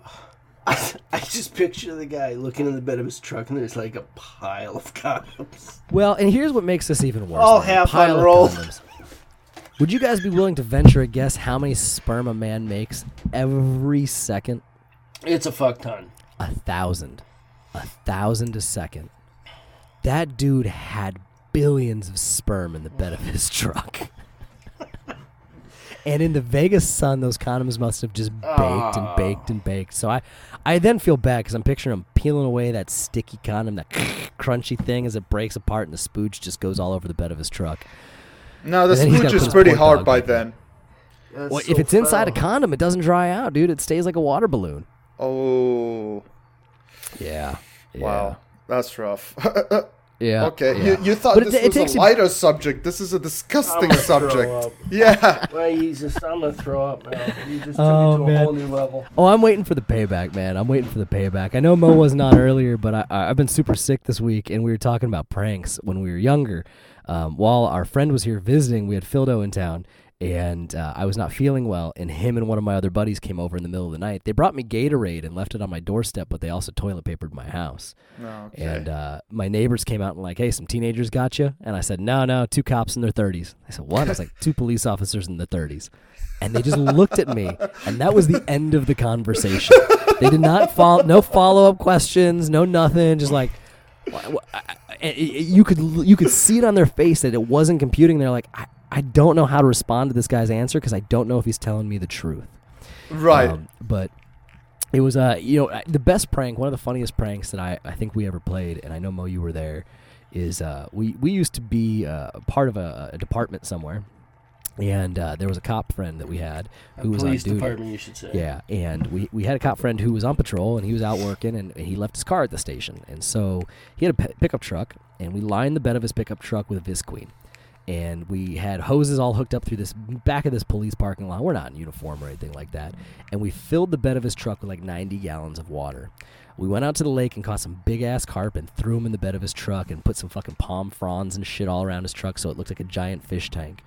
I, I just picture the guy looking in the bed of his truck and there's like a pile of condoms. Well, and here's what makes this even worse. All. Half pile of unrolled. condoms. Would you guys be willing to venture a guess how many sperm a man makes every second? It's a fuck ton. A thousand. A thousand a second. That dude had billions of sperm in the bed of his truck. and in the Vegas sun, those condoms must have just baked and baked and baked. So I, I then feel bad because I'm picturing him peeling away that sticky condom, that crunchy thing as it breaks apart and the spooge just goes all over the bed of his truck. no, the and then he's gotta smooch put is pretty hard by in. then. That's Well, so if it's inside a condom, it doesn't dry out, dude. It stays like a water balloon. Oh, Yeah. wow, that's rough. Yeah. okay, yeah. you, you thought But this it was a you- lighter subject. This is a I'm disgusting gonna throw subject. up. Yeah. Well, you just, I'm gonna throw up now. You just took Oh, it to man. a whole new level. Oh, I'm waiting for the payback, man. I'm waiting for the payback. I know Mo wasn't on earlier, but I, I, I've been super sick this week, and we were talking about pranks when we were younger. Um, while our friend was here visiting, we had Phildo in town, and uh, I was not feeling well, and him and one of my other buddies came over in the middle of the night. They brought me Gatorade and left it on my doorstep, but they also toilet papered my house. Okay. And uh, my neighbors came out and like, hey, some teenagers got you? And I said, no, no, two cops in their 30s. I said, what? I was like, two police officers in their 30s. And they just looked at me, and that was the end of the conversation. They did not follow, no follow up questions, no nothing. Just like, wha- wha- I- I- I- you could you could see it on their face that it wasn't computing. They're like, I, I don't know how to respond to this guy's answer because I don't know if he's telling me the truth. right. Um, but it was uh you know the best prank, one of the funniest pranks that I, I think we ever played, and I know Mo you were there. Is uh we we used to be uh, part of a, a department somewhere, and uh, there was a cop friend that we had who was Police on duty. department, you should say. Yeah, and we, we had a cop friend who was on patrol and he was out working and, and he left his car at the station. And so he had a pi- pickup truck and we lined the bed of his pickup truck with Visqueen. And we had hoses all hooked up through this back of this police parking lot. We're not in uniform or anything like that. And we filled the bed of his truck with like 90 gallons of water. We went out to the lake and caught some big ass carp and threw them in the bed of his truck and put some fucking palm fronds and shit all around his truck so it looked like a giant fish tank.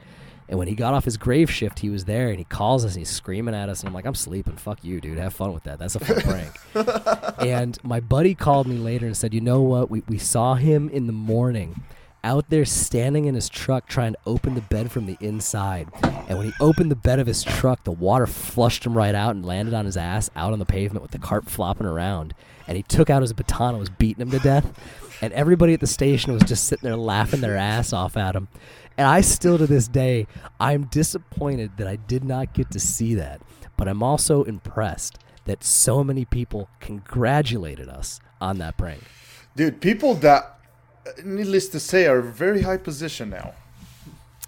And when he got off his grave shift, he was there and he calls us and he's screaming at us. And I'm like, I'm sleeping. Fuck you, dude. Have fun with that. That's a fun prank. and my buddy called me later and said, You know what? We, we saw him in the morning out there standing in his truck trying to open the bed from the inside. And when he opened the bed of his truck, the water flushed him right out and landed on his ass out on the pavement with the carp flopping around. And he took out his baton and was beating him to death. And everybody at the station was just sitting there laughing their ass off at him. And I still to this day, I'm disappointed that I did not get to see that. But I'm also impressed that so many people congratulated us on that prank. Dude, people that, needless to say, are very high position now.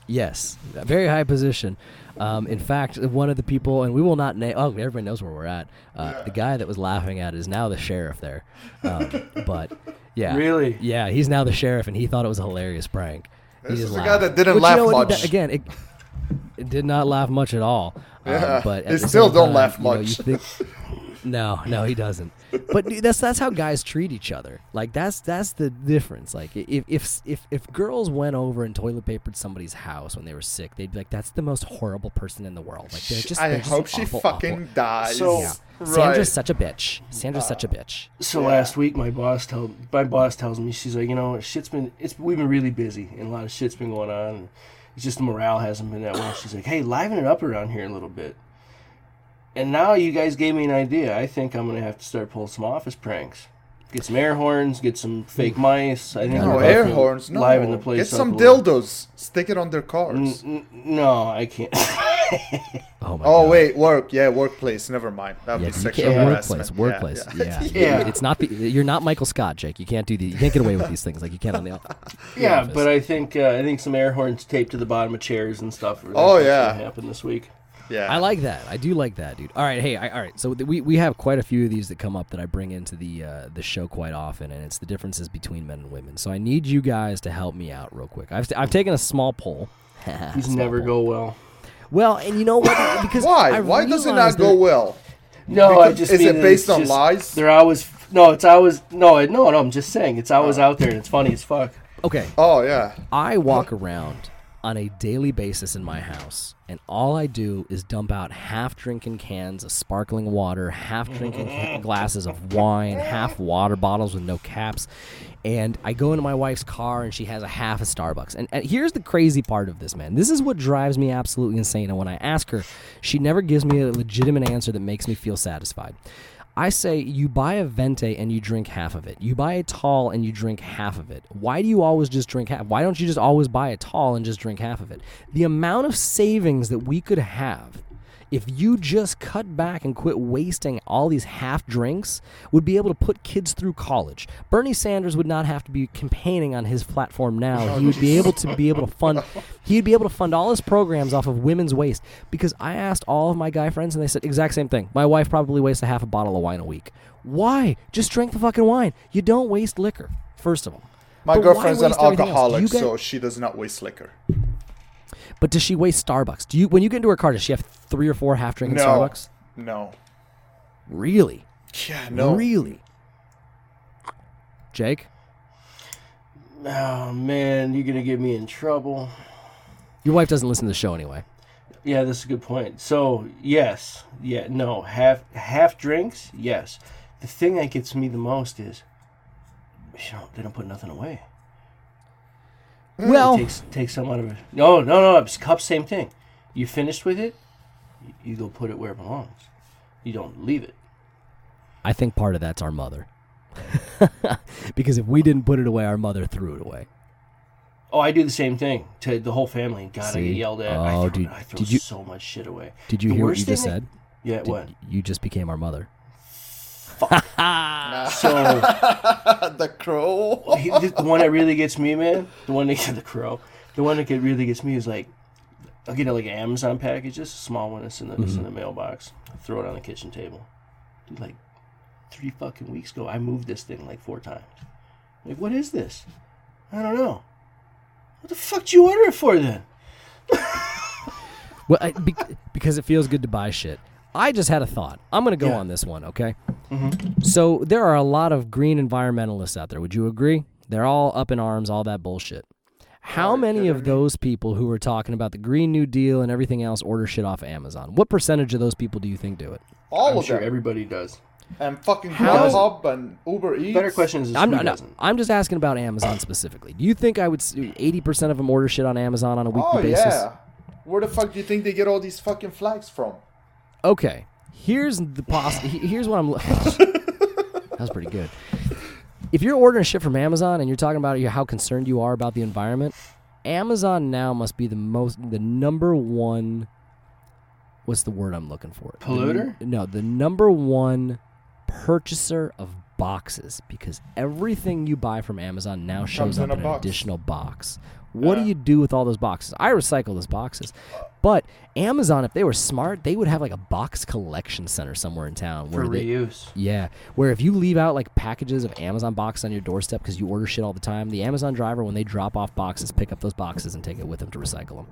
Yes, very high position. Um, in fact, one of the people, and we will not name. Oh, everybody knows where we're at. Uh, The guy that was laughing at is now the sheriff there. Um, but yeah, Really? yeah, he's now the sheriff, and he thought it was a hilarious prank. He This just is a guy that didn't Which, laugh you know much. d- again, it, it did not laugh much at all. Um, Yeah, but at he the still don't time, laugh you know, much. you think- no, no, he doesn't. But dude, that's that's how guys treat each other. Like that's that's the difference. Like if if if if girls went over and toilet papered somebody's house when they were sick, they'd be like, "That's the most horrible person in the world." Like they're just. I they're just hope she awful, fucking awful. dies. So- Yeah. right. Sandra's such a bitch. Sandra's such a uh, bitch. So last week, my boss told my boss tells me she's like, you know, shit's been it's we've been really busy and a lot of shit's been going on. And it's just the morale hasn't been that well. She's like, hey, liven it up around here a little bit. And now you guys gave me an idea. I think I'm gonna have to start pulling some office pranks. Get some air horns. Get some fake mice. I think No, No air horns. No. Liven the place Get some up a little. dildos. Stick it on their cars. N- n- no, I can't. Oh my Oh God. wait, work. Yeah, workplace. Never mind. That'd Yeah, be sexual can't, harassment. workplace, workplace. yeah. Yeah. Yeah. It's not the. You're not Michael Scott, Jake. You can't do the. You can't get away with these things like you can't on the. yeah, office. but I think uh, I think some air horns taped to the bottom of chairs and stuff. are- Oh, yeah. gonna happen this week. Yeah. I like that. I do like that, dude. All right, hey, I, all right. So th- we we have quite a few of these that come up that I bring into the uh, the show quite often, and it's the differences between men and women. So I need you guys to help me out real quick. I've I've taken a small poll. These Small never poll. go well. Well, and you know what? Because Why? I Why does it not go well? No, I just is mean it based on just- lies? They're always no. It's always no. No, no. I'm just saying it's always out there and it's funny as fuck. Okay, Oh yeah. I walk around on a daily basis in my house, and all I do is dump out half drinking cans of sparkling water, half drinking glasses of wine, half water bottles with no caps. And I go into my wife's car, and she has a half a Starbucks. And, and here's the crazy part of this, man. This is what drives me absolutely insane. And when I ask her, she never gives me a legitimate answer that makes me feel satisfied. I say you buy a Venti and you drink half of it. You buy a tall and you drink half of it. Why do you always just drink half? Why don't you just always buy a tall and just drink half of it? The amount of savings that we could have if you just cut back and quit wasting all these half drinks would be able to put kids through college. Bernie Sanders would not have to be campaigning on his platform now. He would be able to be able to fund he'd be able to fund all his programs off of women's waste because I asked all of my guy friends and they said exact same thing. My wife probably wastes a half a bottle of wine a week. Why? Just drink the fucking wine. You don't waste liquor. First of all. My But girlfriend's an waste everything else? Do alcoholic, guys- so she does not waste liquor. But does she waste Starbucks? Do you when you get into her car, does she have three or four half drinking No. Starbucks? No. Really? Yeah, no. Really? Jake? Oh man, you're gonna get me in trouble. Your wife doesn't listen to the show anyway. Yeah, that's a good point. So yes, yeah, no, half half drinks, yes. The thing that gets me the most is, you know, they don't put nothing away. Mm. Well, Takes take some out of it. No, no, no. It's cup, same thing. You finished with it, you- go put it where it belongs. You don't leave it. I think part of that's our mother. because if we didn't put it away, our mother threw it away. Oh, I do the same thing to the whole family. God, I get yelled at. I Oh, throw, dude, I throw did you- so much shit away. Did you The hear what you just said? Yeah, Did- what? You just became our mother. So the crow. he- the the one that really gets me, man, the one that the crow, the one that really gets me is like, I'll get like an Amazon package, just a small one that's in the, that's in mm-hmm. the mailbox. I throw it on the kitchen table. Dude, like three fucking weeks ago, I moved this thing like four times. Like, what is this? I don't know. What the fuck did you order it for then? Well, I, be, because it feels good to buy shit. I just had a thought. I'm going to go Yeah. on this one, okay? Mm-hmm. So there are a lot of green environmentalists out there. Would you agree? They're all up in arms, all that bullshit. How many of those people who are talking about the Green New Deal and everything else order shit off of Amazon? What percentage of those people do you think do it? All I'm of sure them. everybody does. and fucking How- Grubhub and Uber Eats. Better question is, is I'm not. no. I'm just asking about Amazon specifically. Do you think I would? Eighty percent of them order shit on Amazon on a weekly Oh basis? yeah. Where the fuck do you think they get all these fucking flags from? Okay, here's the poss. Here's what I'm. that was pretty good. If you're ordering shit from Amazon and you're talking about how concerned you are about the environment, Amazon now must be the most, the number one. What's the word I'm looking for? The Polluter? no, the number one purchaser of boxes because everything you buy from Amazon now shows Comes up in in, a an box. additional box. What do uh. you do with all those boxes? I recycle those boxes. But Amazon, if they were smart, they would have like a box collection center somewhere in town For where they, reuse. yeah, where if you leave out like packages of Amazon boxes on your doorstep because you order shit all the time, the Amazon driver when they drop off boxes, pick up those boxes and take it with them to recycle them.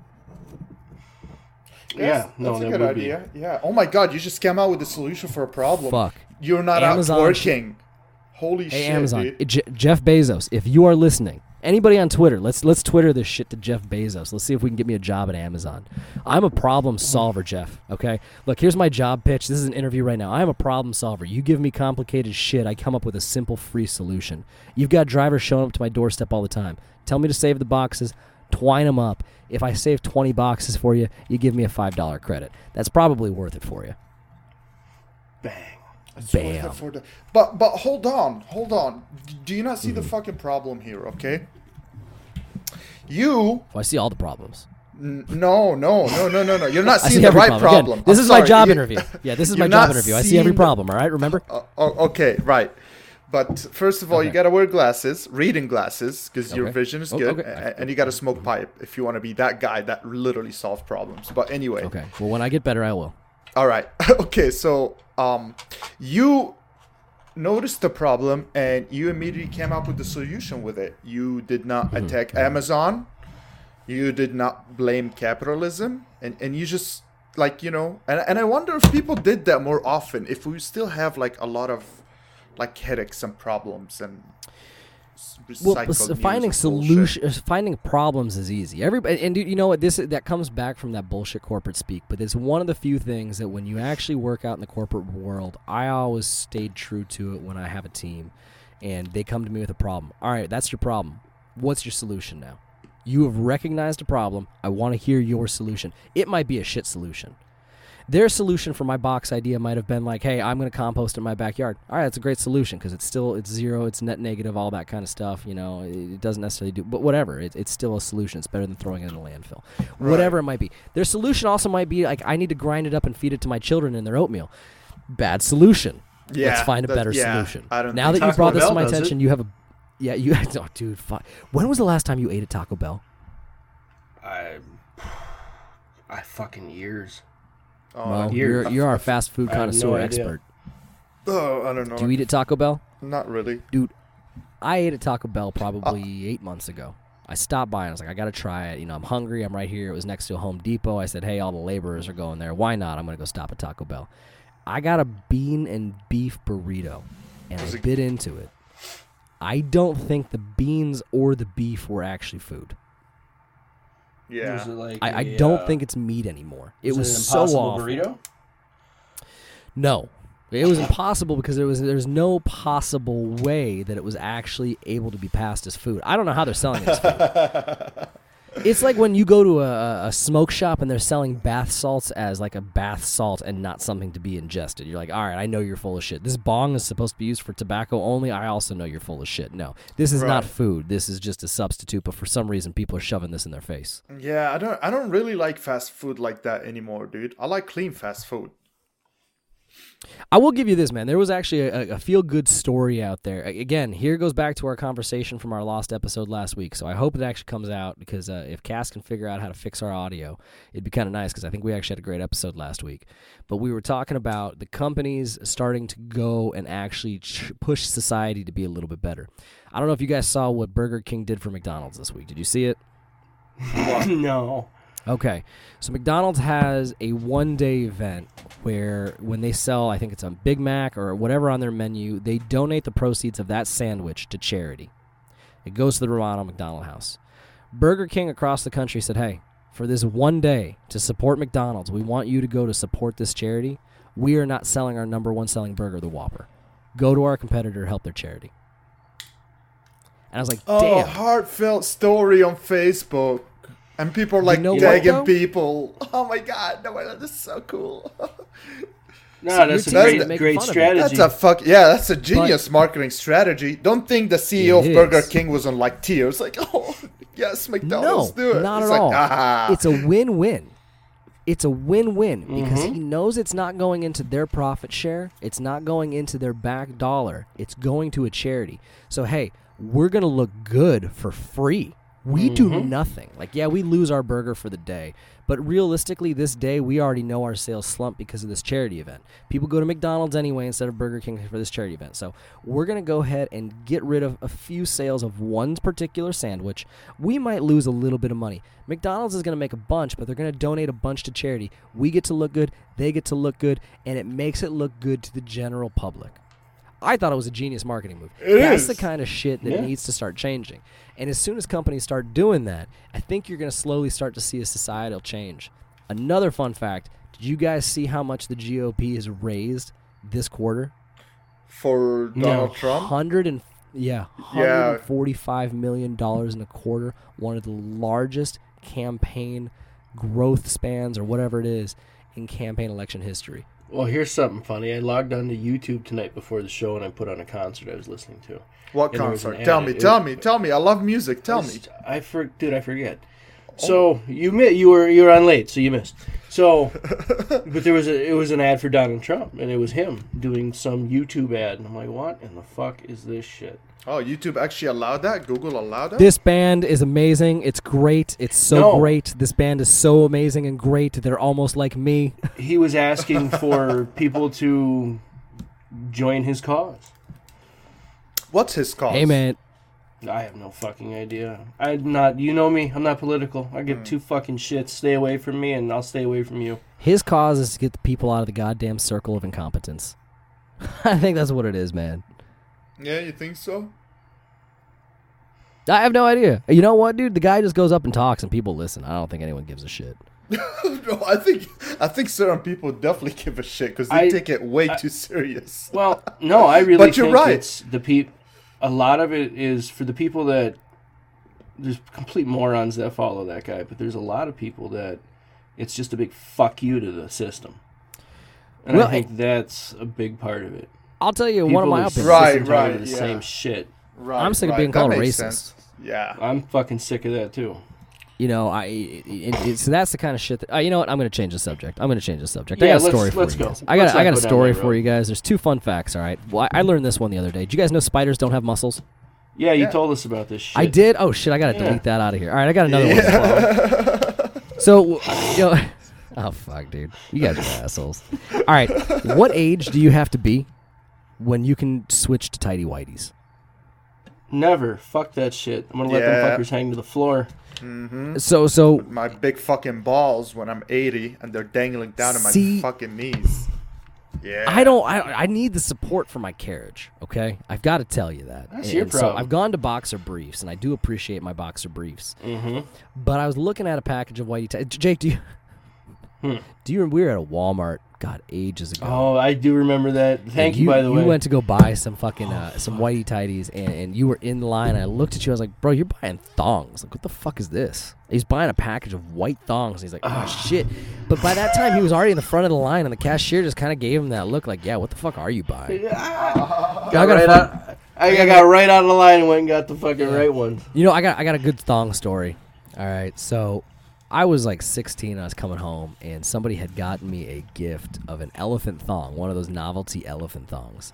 Yeah, Yes, no, that's a good would idea. Yeah. Oh my god, you just came out with the solution for a problem. Fuck. You're not Amazon out working. Holy Hey shit, Amazon, dude. J- Jeff Bezos, if you are listening, anybody on Twitter, let's let's Twitter this shit to Jeff Bezos. Let's see if we can get me a job at Amazon. I'm a problem solver, Jeff. Okay, look, here's my job pitch. This is an interview right now. I'm a problem solver. You give me complicated shit, I come up with a simple, free solution. You've got drivers showing up to my doorstep all the time. Tell me to save the boxes, twine them up. If I save 20 boxes for you, you give me a five dollar credit. That's probably worth it for you. Bang. It's Bam. but but hold on, hold on. Do you not see the Mm-hmm. fucking problem here? Okay. You Well, I see all the problems. n- no no no no no no. You're not seeing see the right problem. problem. Again, this I'm is my job interview. Yeah, this is my job interview. I see every problem. All right, remember? Oh, oh, okay, right. But first of all, you gotta wear glasses, reading glasses, because your vision is Oh, good, okay. and you gotta smoke pipe if you want to be that guy that literally solves problems. But anyway, Okay. Well, when I get better, I will. all right. okay, so um, you noticed the problem and you immediately came up with the solution with it. You did not Mm-hmm. attack Amazon. You did not blame capitalism, and and you just like you know, and and I wonder if people did that more often. If we still have like a lot of like headaches and problems and Well, recycled s- news finding and bullshit. solution, uh, finding problems is easy. Everybody, and dude, you know what? This that comes back from that bullshit corporate speak. But it's one of the few things that when you actually work out in the corporate world, I always stayed true to it. When I have a team, and they come to me with a problem. All right, that's your problem. What's your solution now? You have recognized a problem. I want to hear your solution. It might be a shit solution. Their solution for my box idea might have been like, "Hey, I'm going to compost in my backyard." All right, that's a great solution because it's still it's zero, it's net negative, all that kind of stuff. You know, it, it doesn't necessarily do, but whatever. It, it's still a solution. It's better than throwing it in a landfill. Whatever it might be. Their solution also might be like, "I need to grind it up and feed it to my children in their oatmeal." Bad solution. Yeah, Let's find a better yeah, solution. I don't now think that you brought this to my does it. attention, you have a yeah. You oh, dude. Fuck. When was the last time you ate at Taco Bell? I, I fucking years. Oh, Well, you're- you're you're our fast food have no connoisseur expert. oh, I don't know. Do you eat at Taco Bell? Not really. dude i ate at taco bell Uh, probably eight months ago. I stopped by and i was like i gotta try it. You know i'm hungry. I'm right here. It was next to a home depot. I said hey all the laborers are going there. Why not? I'm gonna go stop at taco bell. I got a bean and beef burrito and Was i it- bit into it. I don't think the beans or the beef were actually food Yeah. Was it like i, I a, don't uh, think it's meat anymore it was, an so impossible awful burrito. No. It was impossible because there was there's no possible way that it was actually able to be passed as food. I don't know how they're selling it as food. it's like when you go to a, a smoke shop and they're selling bath salts as like a bath salt and not something to be ingested. You're like, all right, I know you're full of shit. This bong is supposed to be used for tobacco only. I also know you're full of shit. No, this is not food. This is just a substitute. But for some reason, people are shoving this in their face. Yeah, I don't I don't really like fast food like that anymore, dude. I like clean fast food. I will give you this, man. There was actually a, a feel good story out there. Again, here goes back to our conversation from our lost episode last week. So I hope it actually comes out because uh, if Cass can figure out how to fix our audio, it'd be kind of nice because I think we actually had a great episode last week. But we were talking about the companies starting to go and actually ch- push society to be a little bit better. I don't know if you guys saw what Burger King did for McDonald's this week. Did you see it? no. Okay. So McDonald's has a one day event where when they sell, I think it's a Big Mac or whatever on their menu, they donate the proceeds of that sandwich to charity. It goes to the Ronald McDonald House. Burger King across the country said, hey, for this one day to support McDonald's, we want you to go to support this charity. We are not selling our number one selling burger, the Whopper. Go to our competitor, help their charity. And I was like, Oh, damn. heartfelt story on Facebook. And people are like know what, tagging though? people. Oh my god, no, that is so cool. No, So that's a great, making great fun of it. strategy. That's a fuck yeah, that's a genius marketing strategy. Don't think the CEO of Burger is. King was on like tears, like, oh yes, McDonald's no, do it. not It's at like, all. Ah. It's a win-win. It's a win-win because Mm-hmm. he knows it's not going into their profit share. It's not going into their back dollar. It's going to a charity. So hey, we're gonna look good for free. We do Mm-hmm. nothing. Like yeah, we lose our burger for the day, but realistically, this day we already know our sales slump because of this charity event. People go to McDonald's anyway instead of Burger King for this charity event. So we're gonna go ahead and get rid of a few sales of one particular sandwich. We might lose a little bit of money. McDonald's is gonna make a bunch, but they're gonna donate a bunch to charity. We get to look good, they get to look good, and it makes it look good to the general public. I thought it was a genius marketing move. It That's is. the kind of shit that Yeah. needs to start changing. And as soon as companies start doing that, I think you're going to slowly start to see a societal change. Another fun fact did you guys see how much the GOP has raised this quarter? for No. Donald Trump. Hundred and yeah, Yeah. hundred forty-five million dollars in a quarter. One of the largest campaign growth spans, or whatever it is, in campaign election history. Well, here's something funny. I logged onto YouTube tonight before the show, and I put on a concert I was listening to. What And concert? Tell ad. me, It- tell me, tell me. I love music. Tell me. I for dude, I forget. So you mi- you were you were on late, so you missed. So, but there was a it was an ad for Donald Trump, and it was him doing some YouTube ad, and I'm like, what in the fuck is this shit? Oh, YouTube actually allowed that? Google allowed that? This band is amazing. It's great. It's so No. great. This band is so amazing and great. They're almost like me. He was asking for people to join his cause. What's his cause? Hey man, I have no fucking idea. I'm not. You know me. I'm not political. I give mm. two fucking shits. Stay away from me, and I'll stay away from you. his cause is to get the people out of the goddamn circle of incompetence. I think that's what it is, man. Yeah, you think so? I have no idea. You know what, dude? The guy just goes up and talks, and people listen. I don't think anyone gives a shit. no, I think I think certain people definitely give a shit because they I- take it way too serious. Well, no, I really But you're think right. it's the peop. A lot of it is for the people that there's complete morons that follow that guy, but there's a lot of people that it's just a big fuck you to the system. And Well, I think that's a big part of it. I'll tell you People one of my are opinions. Right, right, the yeah. same shit. Right, I'm sick of being that called makes racist. sense. Yeah. I'm fucking sick of that too. You know, I it, it, so that's the kind of shit that. Uh, you know what? I'm going to change the subject. I'm going to change the subject. I Yeah, got a let's- story for let's you go. guys. I got Let's I got not a story for you guys. There's two fun facts. All right. Well, I I learned this one the other day. Did you guys know spiders don't have muscles? Yeah, you Yeah. told us about this shit. I did. Oh shit! I gotta Yeah. delete that out of here. All right, I got another one. So, you know, oh fuck, dude, you guys are assholes. All right, what age do you have to be when you can switch to tidy whities? Never. Fuck that shit. I'm gonna let Yeah. them fuckers hang to the floor. So, so My big fucking balls when I'm 80 and they're dangling down to my See- fucking knees. Yeah. I don't. I, I need the support for my carriage. Okay, I've got to tell you that. That's And your So. I've gone to boxer briefs, and I do appreciate my boxer briefs. Mm-hmm. But I was looking at a package of whitey. T- Jake, do you? Hmm. Do you? We were at a Walmart. God, ages ago. Oh, I do remember that. Thank And you, by the way. You went to go buy some fucking uh, some whitey tidies, and, and you were in line. I looked at you. I was like, "Bro, you're buying thongs. Like, what the fuck is this?" He's buying a package of white thongs. He's like, "Oh shit!" But by that time, he was already in the front of the line, and the cashier just kind of gave him that look, like, "Yeah, what the fuck are you buying?" got I got right fun- out, I, I got right out of the line and went and got the fucking right one. You know, I got I got a good thong story. All right, so I was like 16. I was coming home, and somebody had gotten me a gift of an elephant thong, one of those novelty elephant thongs,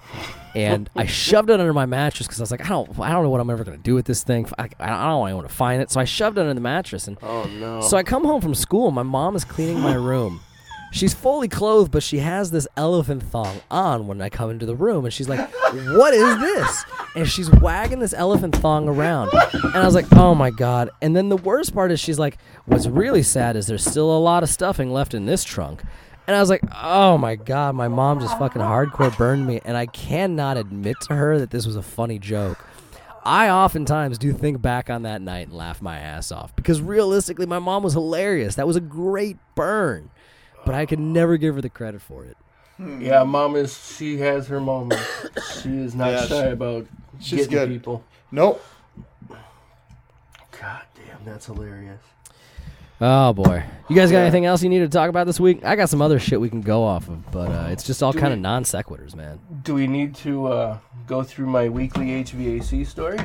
and I shoved it under my mattress because I was like, I don't, I don't know what I'm ever gonna do with this thing. I, I don't know. I want to find it, so I shoved it under the mattress, and Oh no. so I come home from school. My mom is cleaning my room. She's fully clothed, but she has this elephant thong on when I come into the room, and she's like, "What is this?" And she's wagging this elephant thong around, and I was like, "Oh my god!" And then the worst part is she's like, "What's really sad is there's still a lot of stuffing left in this trunk." And I was like, "Oh my god!" My mom just fucking hardcore burned me, and I cannot admit to her that this was a funny joke. I oftentimes do think back on that night and laugh my ass off because realistically, my mom was hilarious. That was a great burn, but I could never give her the credit for it. yeah, mom is. She has her moments. she is not Yeah, shy she- about she's getting good. people. Nope. God damn, that's hilarious. Oh boy, you guys got Yeah. anything else you need to talk about this week? I got some other shit we can go off of, but uh, it's just all kind of non sequiturs, man. Do we need to uh, go through my weekly HVAC story?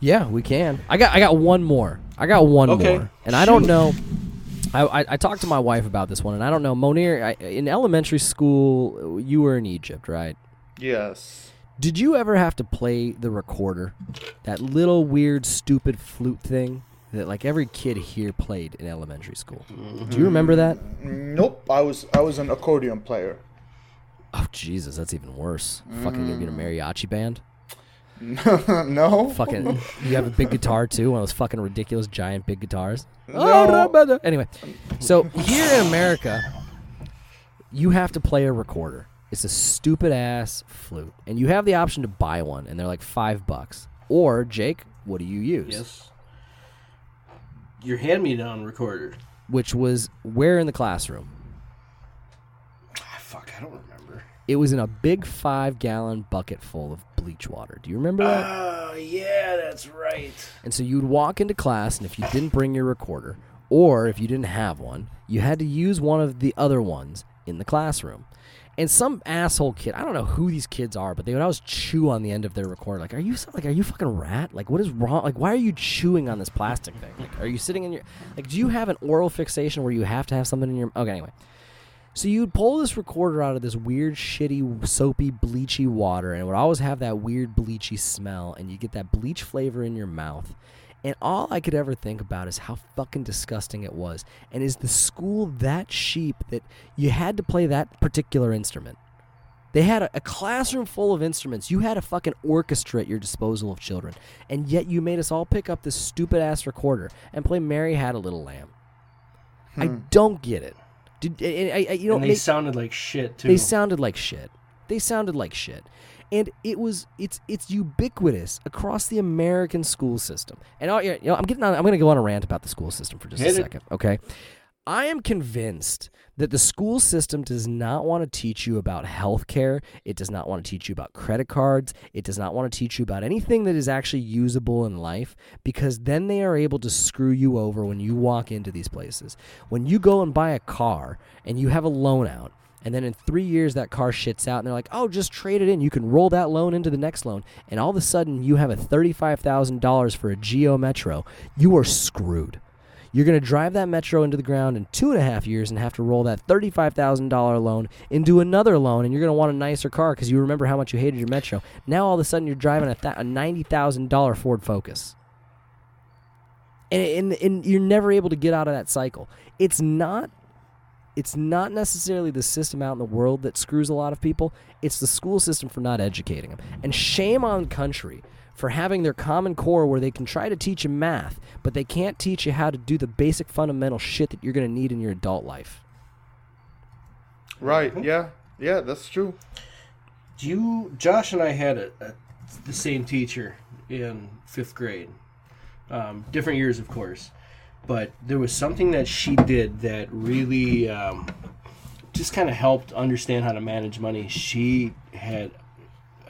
Yeah, we can. I got I got one more. I got one Okay, more, and I don't know. I, I, I talked to my wife about this one, and I don't know. Monir, I, in elementary school, you were in Egypt, right? Yes. Did you ever have to play the recorder? That little weird, stupid flute thing that like every kid here played in elementary school. Do you remember that? Mm, nope. I was I was an accordion player. Oh Jesus, that's even worse. Fucking gonna mm. be in a mariachi band. no. Fucking, you have a big guitar too, one of those fucking ridiculous giant big guitars. No. Anyway, so here in America, you have to play a recorder. It's a stupid ass flute, and you have the option to buy one, and they're like five bucks. Or Jake, what do you use? Yes. Your hand-me-down recorder. Which was where in the classroom? Ah, fuck, I don't remember. It was in a big five gallon bucket full of bleach water. Do you remember that? Oh yeah, that's right. And so you'd walk into class, and if you didn't bring your recorder, Or if you didn't have one, you had to use one of the other ones in the classroom. And some asshole kid, I don't know who these kids are, but they would always chew on the end of their recorder. Like, are you like, are you fucking rat? Like, what is wrong? Like, why are you chewing on this plastic thing? Like, are you sitting in your like? Do you have an oral fixation where you have to have something in your? Okay, anyway. So you'd pull this recorder out of this weird, shitty, soapy, bleachy water, and it would always have that weird, bleachy smell, and you get that bleach flavor in your mouth. And all I could ever think about is how fucking disgusting it was. And is the school that sheep that you had to play that particular instrument? They had a, a, classroom full of instruments. You had a fucking orchestra at your disposal of children. And yet you made us all pick up this stupid ass recorder and play Mary Had a Little Lamb. I hmm. don't get it. Did, I, I, you know, and they, they sounded like shit too. they sounded like shit. They sounded like shit. And it was it's it's ubiquitous across the American school system. And I, you know, I'm getting on, I'm going to go on a rant about the school system for just Hit a it. second, okay? I am convinced that the school system does not want to teach you about health care. It does not want to teach you about credit cards. It does not want to teach you about anything that is actually usable in life because then they are able to screw you over when you walk into these places. When you go and buy a car and you have a loan out, and then in three years that car shits out and they're like, oh, just trade it in. You can roll that loan into the next loan. And all of a sudden you have a $35,000 for a Geo Metro. You are screwed. You're going to drive that Metro into the ground in two and a half years and have to roll that $35,000 loan into another loan. And you're going to want a nicer car because you remember how much you hated your Metro. Now all of a sudden you're driving a, th- a $90,000 Ford Focus. And, and, and you're never able to get out of that cycle. It's not it's not necessarily the system out in the world that screws a lot of people. It's the school system for not educating them. And shame on country for having their common core where they can try to teach you math, but they can't teach you how to do the basic fundamental shit that you're going to need in your adult life. Right. Yeah. Yeah, that's true. you Josh and I had a, a, the same teacher in fifth grade, um, different years, of course, but there was something that she did that really um, just kind of helped understand how to manage money. She had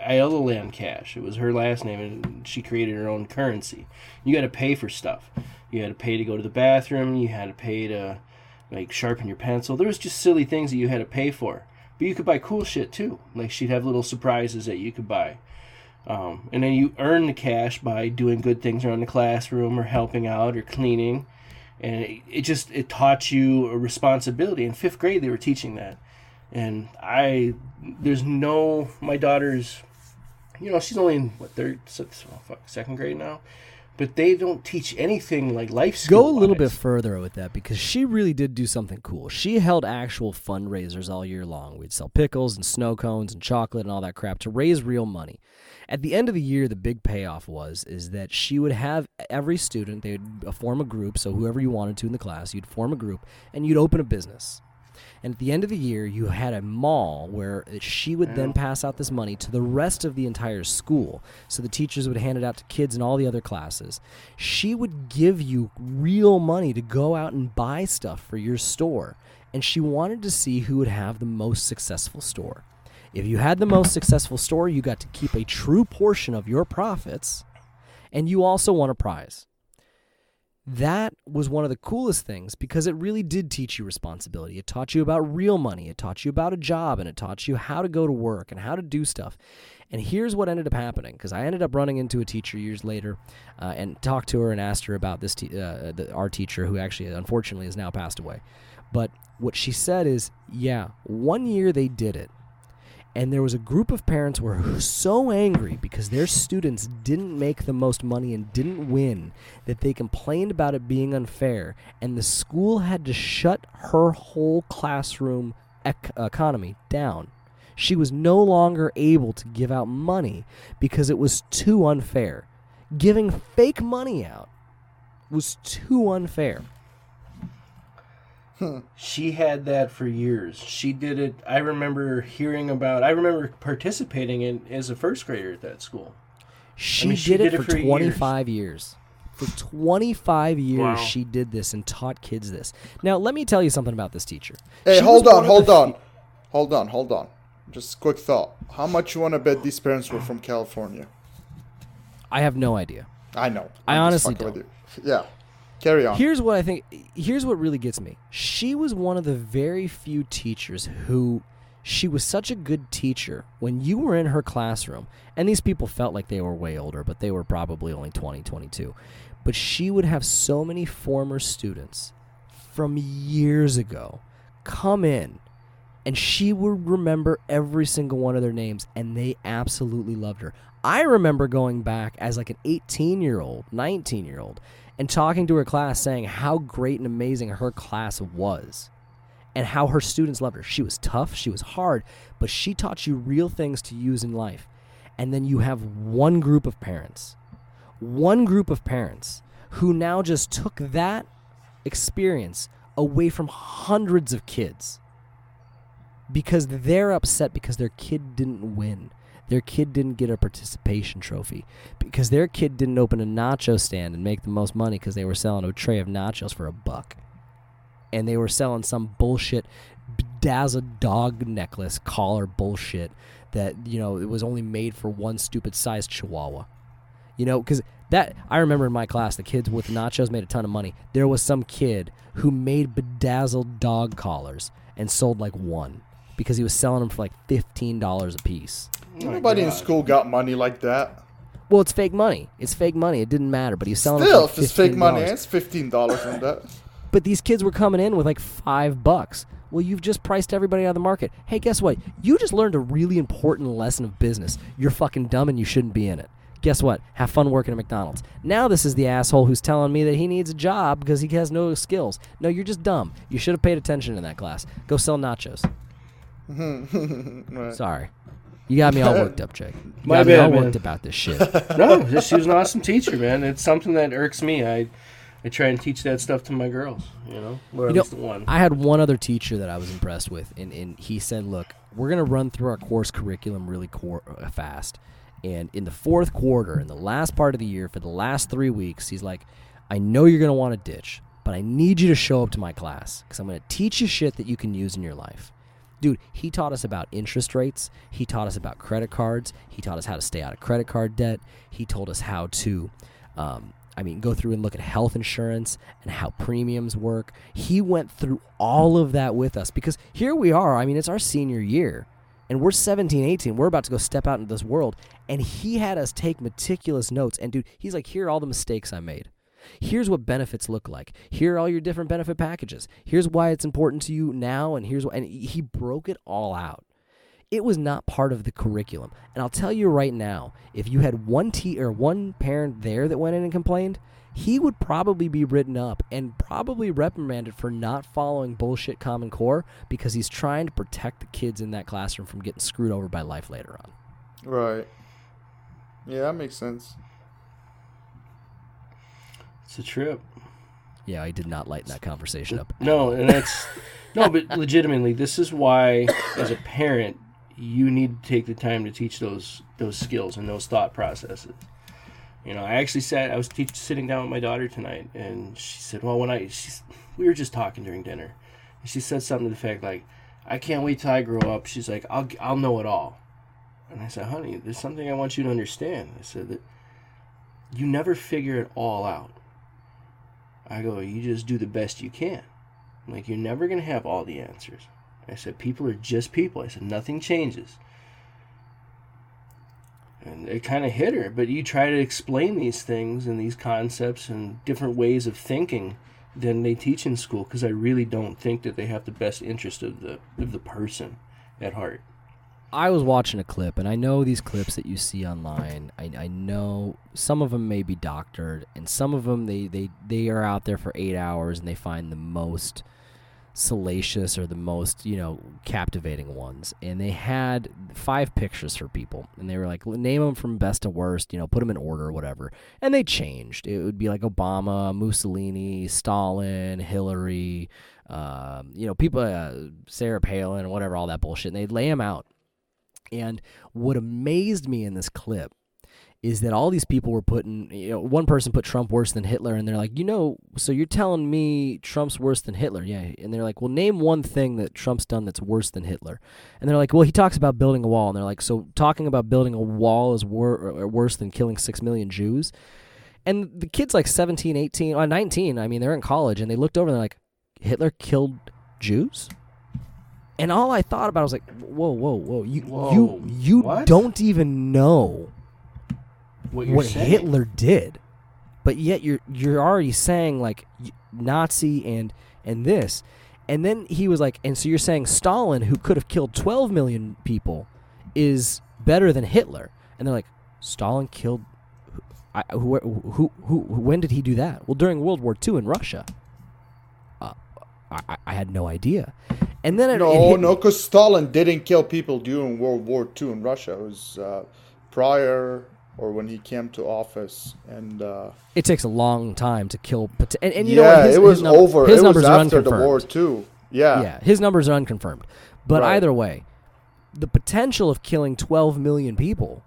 Iola Land Cash. It was her last name, and she created her own currency. You got to pay for stuff. You had to pay to go to the bathroom. You had to pay to like sharpen your pencil. There was just silly things that you had to pay for. But you could buy cool shit too. Like she'd have little surprises that you could buy. Um, and then you earn the cash by doing good things around the classroom or helping out or cleaning. And it, it just it taught you a responsibility. In fifth grade, they were teaching that. And I, there's no my daughter's, you know, she's only in what third, sixth, oh, fuck, second grade now. But they don't teach anything like life skills. Go a little bit further with that because she really did do something cool. She held actual fundraisers all year long. We'd sell pickles and snow cones and chocolate and all that crap to raise real money. At the end of the year, the big payoff was is that she would have every student. They would uh, form a group. So whoever you wanted to in the class, you'd form a group and you'd open a business. And at the end of the year, you had a mall where she would then pass out this money to the rest of the entire school. So the teachers would hand it out to kids in all the other classes. She would give you real money to go out and buy stuff for your store. And she wanted to see who would have the most successful store. If you had the most successful store, you got to keep a true portion of your profits, and you also won a prize that was one of the coolest things because it really did teach you responsibility. It taught you about real money, it taught you about a job, and it taught you how to go to work and how to do stuff. And here's what ended up happening because I ended up running into a teacher years later uh, and talked to her and asked her about this, te- uh, the, our teacher who actually, unfortunately, has now passed away. But what she said is, yeah, one year they did it and there was a group of parents who were so angry because their students didn't make the most money and didn't win that they complained about it being unfair. And the school had to shut her whole classroom ec- economy down. She was no longer able to give out money because it was too unfair. Giving fake money out was too unfair She had that for years. She did it. I remember hearing about. I remember participating in as a first grader at that school. She, mean, did, she it did it for for 25 years. For 25 years, Wow. she did this and taught kids this. Now, let me tell you something about this teacher. Hey, She hold on, hold on. fe- Hold on, hold on. Just quick thought. How much you want to bet these parents were from California? I have no idea. I know. I I'm just honestly fucking with you. Yeah. Carry on. Here's what I think. Here's what really gets me. She was one of the very few teachers who she was such a good teacher when you were in her classroom and these people felt like they were way older but they were probably only 20 22 but she would have so many former students from years ago come in and she would remember every single one of their names and they absolutely loved her i remember going back as like an 18 year old 19 year old and talking to her class saying how great and amazing her class was and how her students loved her. She was tough, she was hard, but she taught you real things to use in life. And then you have one group of parents, one group of parents who now just took that experience away from hundreds of kids because they're upset because their kid didn't win. Their kid didn't get a participation trophy because their kid didn't open a nacho stand and make the most money because they were selling a tray of nachos for a buck. And they were selling some bullshit bedazzled dog necklace collar bullshit that you know it was only made for one stupid sized chihuahua. You know because that i remember in my class the kids with nachos made a ton of money. There was some kid who made bedazzled dog collars and sold like one because he was selling them for like $15 a piece Nobody in uh, school got money like that. well it's fake money it's fake money it didn't matter but he's selling Still, them for if it's fake money, it's fifteen dollars on that. But these kids were coming in with like five bucks. Well, you've just priced everybody out of the market. Hey, guess what? You just learned a really important lesson of business. You're fucking dumb and you shouldn't be in it. Guess what? Have fun working at McDonald's. Now this is the asshole who's telling me that he needs a job because he has no skills. No, you're just dumb. You should have paid attention in that class. Go sell nachos. Right. Sorry. You got me all worked up, Jake. You My got me all man. worked about this shit. no, just, she was an awesome teacher, man. It's something that irks me. I I try and teach that stuff to my girls, you know, or You know, one. I had one other teacher that I was impressed with, and, and he said, "Look, we're gonna run through our course curriculum really cor- uh, fast, and in the fourth quarter, in the last part of the year, for the last three weeks, he's like, I know you're gonna want to ditch, but I need you to show up to my class because I'm gonna teach you shit that you can use in your life." Dude, he taught us about interest rates. He taught us about credit cards. He taught us how to stay out of credit card debt. He told us how to, um, I mean, go through and look at health insurance and how premiums work. He went through all of that with us because here we are. I mean, it's our senior year and we're 17, 18. We're about to go step out into this world. And he had us take meticulous notes. And dude, he's like, here are all the mistakes I made. Here's what benefits look like. Here are all your different benefit packages. Here's why it's important to you now, and here's why. And he broke it all out. It was not part of the curriculum. And I'll tell you right now, if you had one t or one parent there that went in and complained, he would probably be written up and probably reprimanded for not following bullshit Common Core because he's trying to protect the kids in that classroom from getting screwed over by life later on. Right. Yeah, that makes sense. It's a trip. Yeah, I did not lighten that conversation up. No, and that's no, but legitimately, this is why, as a parent, you need to take the time to teach those those skills and those thought processes. You know, I actually sat. I was teach, sitting down with my daughter tonight, and she said, "Well, when I she's, we were just talking during dinner, and she said something to the fact like, I can't wait till I grow up." She's like, "I'll I'll know it all," and I said, "Honey, there's something I want you to understand." I said that you never figure it all out. I go, you just do the best you can. I'm like, you're never going to have all the answers. I said, people are just people. I said, nothing changes. And it kind of hit her, but you try to explain these things and these concepts and different ways of thinking than they teach in school because I really don't think that they have the best interest of the of the person at heart. I was watching a clip, and I know these clips that you see online. I, I know some of them may be doctored, and some of them they, they, they are out there for eight hours and they find the most salacious or the most you know captivating ones. And they had five pictures for people, and they were like, name them from best to worst, you know, put them in order or whatever. And they changed. It would be like Obama, Mussolini, Stalin, Hillary. Um, you know, people, uh, Sarah Palin, whatever, all that bullshit. And they'd lay them out. And what amazed me in this clip is that all these people were putting, you know, one person put Trump worse than Hitler, and they're like, you know, so you're telling me Trump's worse than Hitler? Yeah. And they're like, well, name one thing that Trump's done that's worse than Hitler. And they're like, well, he talks about building a wall. And they're like, so talking about building a wall is wor- or worse than killing six million Jews? And the kid's like 17, 18, or 19. I mean, they're in college and they looked over and they're like, Hitler killed Jews? And all I thought about was like, whoa, whoa, whoa. You Whoa, you you what? don't even know What what. Hitler did. But yet you're you're already saying like Nazi and and this. And then he was like, and so you're saying Stalin, who could have killed 12 million people, is better than Hitler? And they're like, Stalin killed. I, who, who, who, when did he do that? Well, during World War II in Russia. Uh, I, I- I had no idea. And then it, it No, hit no, because Stalin didn't kill people during World War II in Russia. It was uh, prior or when he came to office, and uh, it takes a long time to kill. And, and you yeah, know what? His, it was his num- over. His it was numbers are after the unconfirmed. war too. Yeah, yeah, his numbers are unconfirmed. But Right. either way, the potential of killing 12 million people,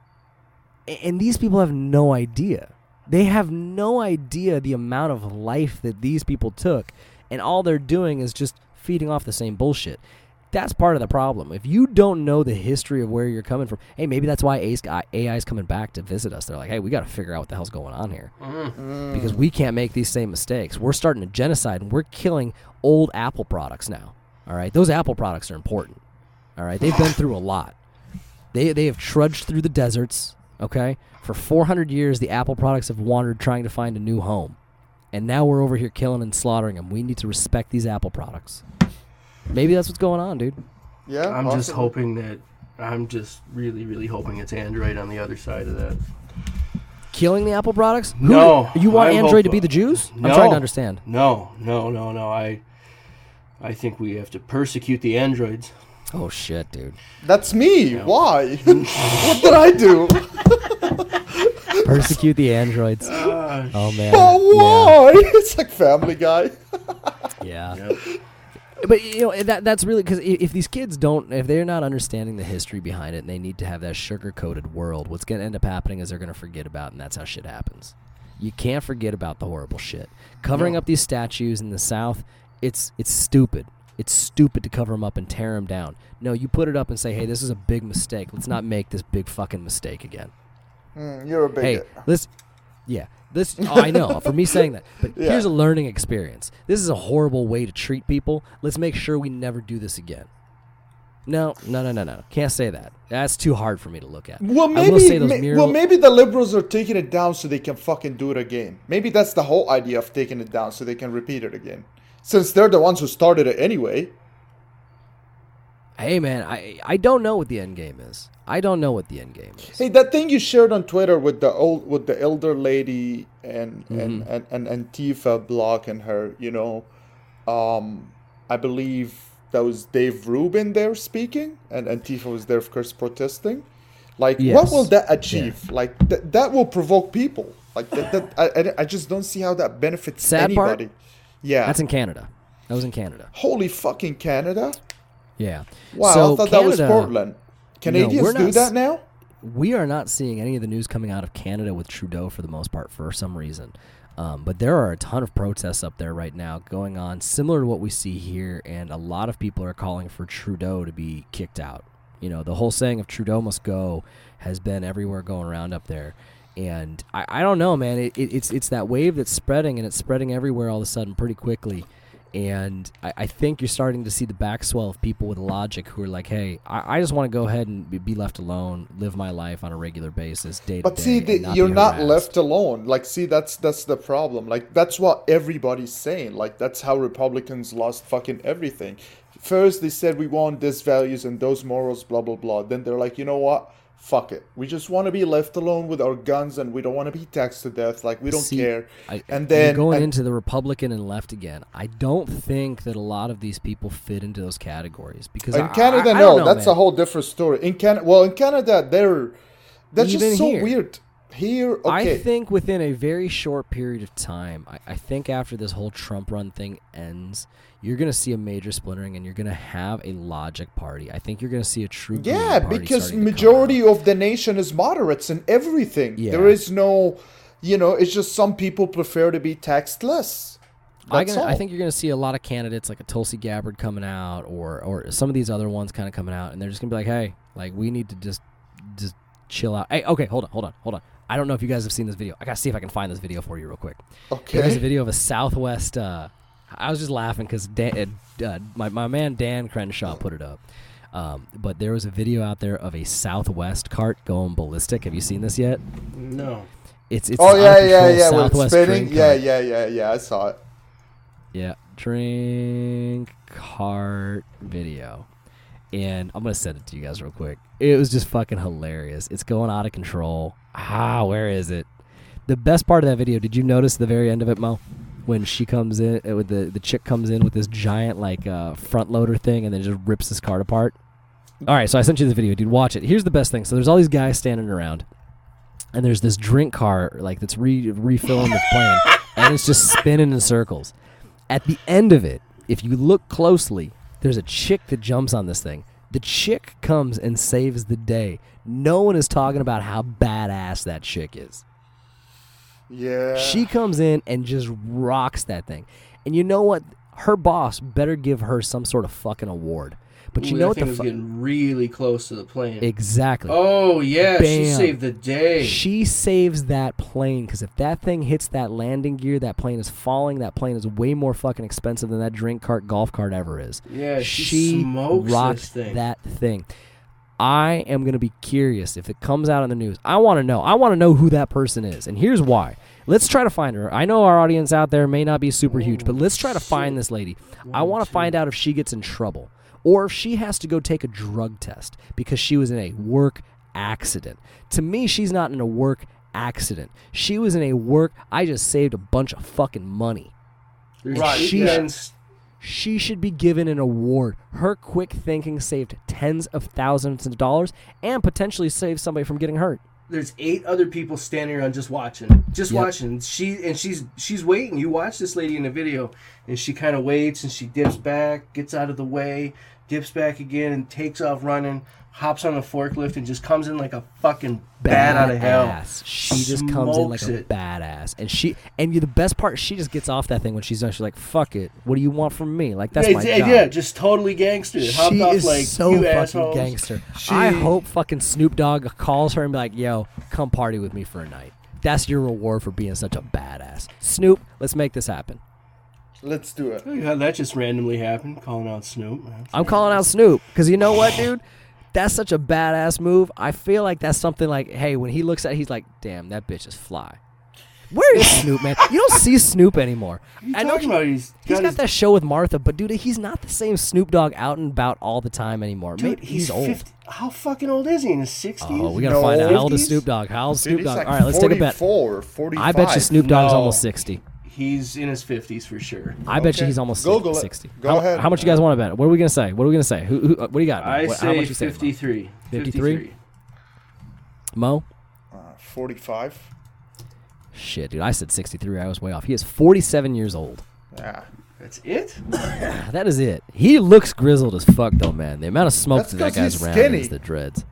and these people have no idea. They have no idea the amount of life that these people took, and all they're doing is just feeding off the same bullshit. That's part of the problem. If you don't know the history of where you're coming from, hey, maybe that's why AI is coming back to visit us. They're like, hey, we got to figure out what the hell's going on here mm-hmm. because we can't make these same mistakes. We're starting a genocide and we're killing old Apple products now. All right, those Apple products are important. All right, they've been through a lot. They they have trudged through the deserts. Okay, for 400 years, the Apple products have wandered trying to find a new home, and now we're over here killing and slaughtering them. We need to respect these Apple products. Maybe that's what's going on, dude. yeah. I'm just hoping that. I'm just really, really hoping it's Android on the other side of that. Killing the Apple products? Who- No, you want I Android to be the Jews? I'm trying to understand. No, no, no, no. I, I think we have to persecute the androids. Oh shit, dude. That's me. Why? what did I do? Persecute the androids. Oh man. oh, why? It's like Family Guy. Yeah. Yep. But you know that that's really because if these kids don't, if they're not understanding the history behind it, and they need to have that sugar coated world, what's going to end up happening is they're going to forget about, it, and that's how shit happens. You can't forget about the horrible shit. Covering No. up these statues in the South, it's it's stupid. It's stupid to cover them up and tear them down. No, you put it up and say, "Hey, this is a big mistake. Let's not make this big fucking mistake again." Mm, you're a hey, bigot. this, yeah, this. Oh, I know for me saying that, but Yeah. here's a learning experience. This is a horrible way to treat people. Let's make sure we never do this again. No, no, no, no, no. Can't say that. That's too hard for me to look at. Well, maybe, will say those mural- well, maybe the liberals are taking it down so they can fucking do it again. Maybe that's the whole idea of taking it down so they can repeat it again. Since they're the ones who started it anyway. Hey, man, I I don't know what the end game is. I don't know what the end game is. Hey, that thing you shared on Twitter with the old with the elder lady and Mm-hmm. and, and and Antifa blocking her, you know, um, I believe that was Dave Rubin there speaking, and Antifa was there, of course, protesting. Like, what will that achieve? Like, th- that will provoke people. Like, that, that I, I, just don't see how that benefits Sad part? anybody. Yeah. That's in Canada. That was in Canada. Holy fucking Canada! Yeah. Wow, So I thought that was Portland. Canadians we're do not that now? we are not seeing any of the news coming out of Canada with Trudeau for the most part for some reason. Um, but there are a ton of protests up there right now going on, similar to what we see here, and a lot of people are calling for Trudeau to be kicked out. You know, the whole saying of Trudeau must go has been everywhere going around up there. And I, I don't know, man. It, it, it's it's that wave that's spreading, and it's spreading everywhere all of a sudden pretty quickly. And I, I think you're starting to see the backswell of people with logic who are like, hey, I, I just want to go ahead and be- left alone, live my life on a regular basis, day to But see, the, not you're not left alone. Like, see, that's that's the problem. Like, that's what everybody's saying. Like, that's how Republicans lost fucking everything. First, they said we want these values and those morals, blah blah blah. Then they're like, you know what? Fuck it. We just want to be left alone with our guns, and we don't want to be taxed to death. Like, we don't See, care. I, and then going and- into the Republican and left again. I don't think that a lot of these people fit into those categories because in I- Canada, I, I no, know, that's man. a whole different story. In Canada, well, in Canada, they're that's Even just so here. weird. Here, okay, I think within a very short period of time, I, I think after this whole Trump run thing ends, you're going to see a major splintering and you're going to have a logic party. I think you're going to see a true Yeah, because to majority of the nation is moderates and everything. Yeah. There is no, you know, it's just some people prefer to be taxed less. I, gonna, I think you're going to see a lot of candidates like a Tulsi Gabbard coming out, or or some of these other ones kind of coming out, and they're just going to be like, "Hey, like we need to just just chill out." Hey, okay, hold on, hold on, hold on. I don't know if you guys have seen this video. I gotta see if I can find this video for you real quick. Okay. There's a video of a Southwest. Uh, I was just laughing because Dan, uh, my my man Dan Crenshaw put it up. Um, but there was a video out there of a Southwest cart going ballistic. Have you seen this yet? No. It's it's Oh yeah, out of yeah, control yeah. Southwest spinning. drink Yeah, cart. yeah, yeah, yeah. I saw it. Yeah, drink cart video. And I'm gonna send it to you guys real quick. It was just fucking hilarious. It's going out of control. Ah, where is it? The best part of that video, did you notice the very end of it, Mo? When she comes in uh, with the the chick comes in with this giant like uh, front loader thing and then just rips this cart apart. All right, so I sent you the video, dude. Watch it. Here's the best thing. So there's all these guys standing around, and there's this drink car like that's re- refilling the plane, and it's just spinning in circles. At the end of it, if you look closely, there's a chick that jumps on this thing. The chick comes and saves the day. No one is talking about how badass that chick is. Yeah. She comes in and just rocks that thing. And you know what? Her boss better give her some sort of fucking award. But you Ooh, know what the was fu- getting really close to the plane. exactly. oh yeah, she saved the day. She saves that plane because if that thing hits that landing gear, that plane is falling. That plane is way more fucking expensive than that drink cart golf cart ever is. yeah, she, she smokes rocked this thing. that thing. I am gonna be curious if it comes out in the news. I want to know. I want to know who that person is, and here's why. Let's try to find her. I know our audience out there may not be super huge, but let's try to find this lady. I want to find out if she gets in trouble or if she has to go take a drug test because she was in a work accident. To me, she's not in a work accident. She was in a work. I just saved a bunch of fucking money. Right, eight yeah. She should be given an award. Her quick thinking saved tens of thousands of dollars and potentially saved somebody from getting hurt. there's eight other people standing around just watching, just Yep. watching. She and she's she's waiting. You watch this lady in the video, and she kind of waits and she dips back, gets out of the way, dips back again, and takes off running. Hops on the forklift and just comes in like a fucking bat out of hell. Badass. She just comes in like a it. badass, and she and you. The best part, she just gets off that thing when she's done. She's like, "Fuck it. What do you want from me? Like that's yeah, my yeah, job." yeah, just totally gangster. Hopped she off is like so fucking assholes. gangster. She- I hope fucking Snoop Dogg calls her and be like, "Yo, come party with me for a night." That's your reward for being such a badass. Snoop, let's make this happen. Let's do it. Oh, yeah, that just randomly happened. Calling out Snoop. man. I'm calling out Snoop because you know what, dude? That's such a badass move. I feel like that's something like, hey, when he looks at, it, he's like, damn, that bitch is fly. Where is Snoop, man? You don't see Snoop anymore. What are you I know talking he- about? He's He's got got his- that show with Martha, but dude, he's not the same Snoop Dogg out and about all the time anymore. Dude, Maybe he's, old. 50 how fucking old is he? In his sixties? Oh, we gotta No, find out how old is Snoop Dogg. How old is Snoop he's Dogg? like all right, let's take a bet. 44, 45. I bet you Snoop Dogg's No. almost sixty. He's in his fifties for sure. I bet you he's almost Google it. sixty. Go how, ahead. How much you guys want to bet? What are we gonna say? What are we gonna say? Who? who uh, what do you got? I What- how say much you say? Mo? 53. 53? Mo? Uh, 45. Shit, dude. I said sixty-three. I was way off. He is forty-seven years old. Yeah. That's it? That is it. He looks grizzled as fuck, though, man. The amount of smoke That's that that 'cause guy's he's around skinny. is the dreads.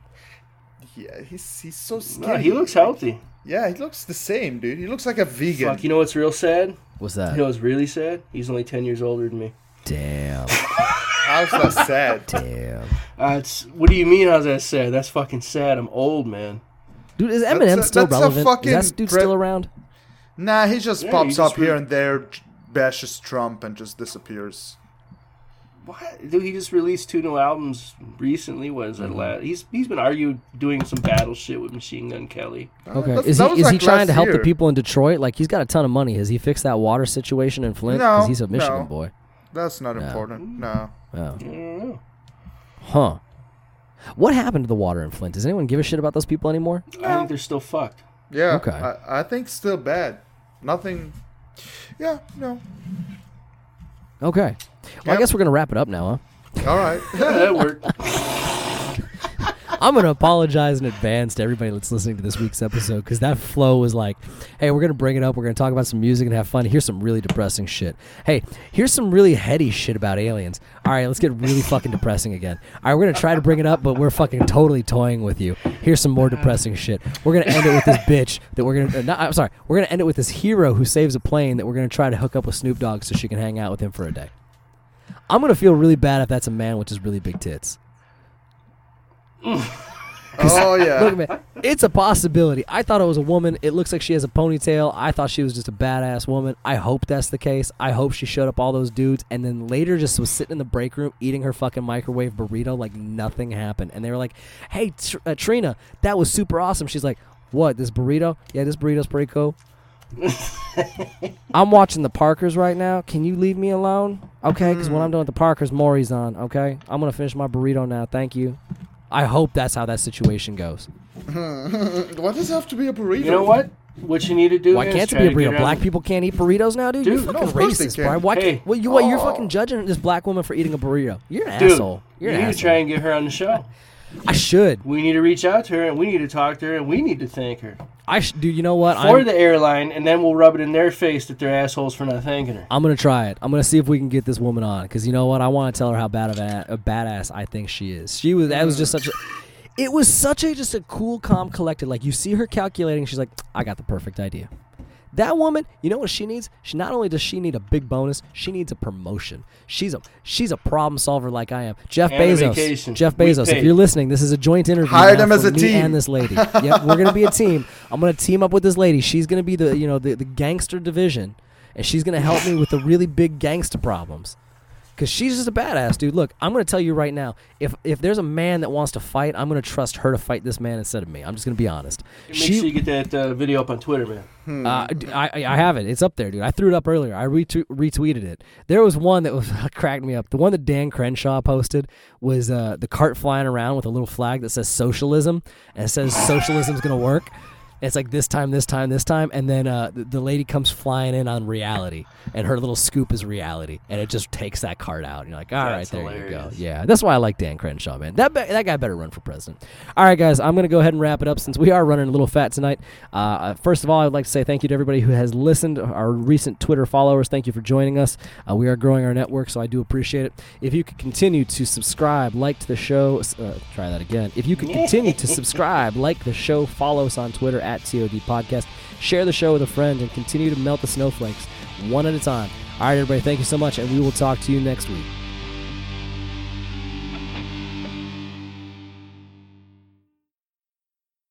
Yeah, he's he's so skinny. No, he looks healthy. Yeah, he looks the same, dude. He looks like a vegan. Fuck, you know what's real sad? What's that? You know that? what's really sad? He's only 10 years older than me. Damn. How's that sad? Damn. Uh, it's, what do you mean how's that sad? That's fucking sad. I'm old, man. Dude, is That's Eminem a- still that's a relevant? fucking is that dude pre- still around? Nah, he just Yeah, pops he just up here and there, bashes Trump, and just disappears. What? Dude, he just released two new albums recently. What is that? Mm-hmm. last? He's he's been arguing doing some battle shit with Machine Gun Kelly. Okay. that- is that he was is he trying to help the people in Detroit? Like he's got a ton of money. Has he fixed that water situation in Flint? No, he's a Michigan no. boy. That's not important. No. Oh. I don't know. Huh. What happened to the water in Flint? Does anyone give a shit about those people anymore? I think they're still fucked. Yeah. Okay. I, I think still bad. Nothing. Yeah. No. Okay. Well, I Yep. guess we're gonna wrap it up now, huh? All right. that worked. I'm gonna apologize in advance to everybody that's listening to this week's episode because that flow was like, "Hey, we're gonna bring it up. We're gonna talk about some music and have fun. Here's some really depressing shit. Hey, here's some really heady shit about aliens. All right, let's get really fucking depressing again. All right, we're gonna try to bring it up, but we're fucking totally toying with you. Here's some more depressing shit. We're gonna end it with this bitch that we're gonna. Uh, not, I'm sorry. We're gonna end it with this hero who saves a plane that we're gonna try to hook up with Snoop Dogg so she can hang out with him for a day. I'm gonna feel really bad if that's a man with just really big tits. Oh yeah. Look, man, it's a possibility. I thought it was a woman. It looks like she has a ponytail. I thought she was just a badass woman. I hope that's the case. I hope she showed up all those dudes and then later just was sitting in the break room eating her fucking microwave burrito like nothing happened. And they were like, "Hey, Tr- uh, Trina, that was super awesome." She's like, "What? This burrito? Yeah, this burrito's pretty cool." I'm watching the Parkers right now. Can you leave me alone? Okay, because when I'm done with the Parkers, Maury's on. Okay, I'm gonna finish my burrito now. Thank you. I hope that's how that situation goes. Why does it have to be a burrito? You know what? What you need to do Why can't it be a burrito? Black the- people can't eat burritos now, dude. Dude, you're fucking of course they racist, can. bro. Why Hey. can't? Well, you what? You're Oh. fucking judging this black woman for eating a burrito. You're an Dude, asshole. You're you an need asshole. to try and get her on the show. I should. We need to reach out to her and we need to talk to her and we need to thank her I sh- dude. You know what? for I'm, the airline, and then we'll rub it in their face that they're assholes for not thanking her. I'm gonna try it. I'm gonna see if we can get this woman on because you know what? I want to tell her how bad of a, a badass I think she is. She was. That was just such a. It was such a just a cool, calm, collected. Like you see her calculating. She's like, I got the perfect idea. That woman, you know what she needs? She not only does she need a big bonus, she needs a promotion. She's a she's a problem solver like I am. Jeff And Bezos. Jeff Bezos. If you're listening, this is a joint interview. Hire now them as a me team. And this lady. yep, we're gonna be a team. I'm gonna team up with this lady. She's gonna be the you know the, the gangster division, and she's gonna help me with the really big gangster problems. Cause she's just a badass, dude. Look, I'm gonna tell you right now. If if there's a man that wants to fight, I'm gonna trust her to fight this man instead of me. I'm just gonna be honest. Make sure you get that uh, video up on Twitter, man. Uh, d- I, I have it. It's up there, dude. I threw it up earlier. I retwe- retweeted it. There was one that was cracked me up. The one that Dan Crenshaw posted was uh, the cart flying around with a little flag that says socialism, and it says socialism's gonna work. It's like this time, this time, this time, and then uh, the, lady comes flying in on reality, and her little scoop is reality, and it just takes that card out. And you're like, all right, there you go. Yeah, that's why I like Dan Crenshaw, man. That be- that guy better run for president. All right, guys, I'm gonna go ahead and wrap it up since we are running a little fat tonight. Uh, Uh, first of all, I would like to say thank you to everybody who has listened. Our recent Twitter followers, thank you for joining us. Uh, we are growing our network, so I do appreciate it. If you could continue to subscribe, like to the show, uh, try that again. If you could continue to subscribe, like the show, follow us on Twitter at TOD Podcast, share the show with a friend, and continue to melt the snowflakes one at a time. All right, everybody, thank you so much, and we will talk to you next week.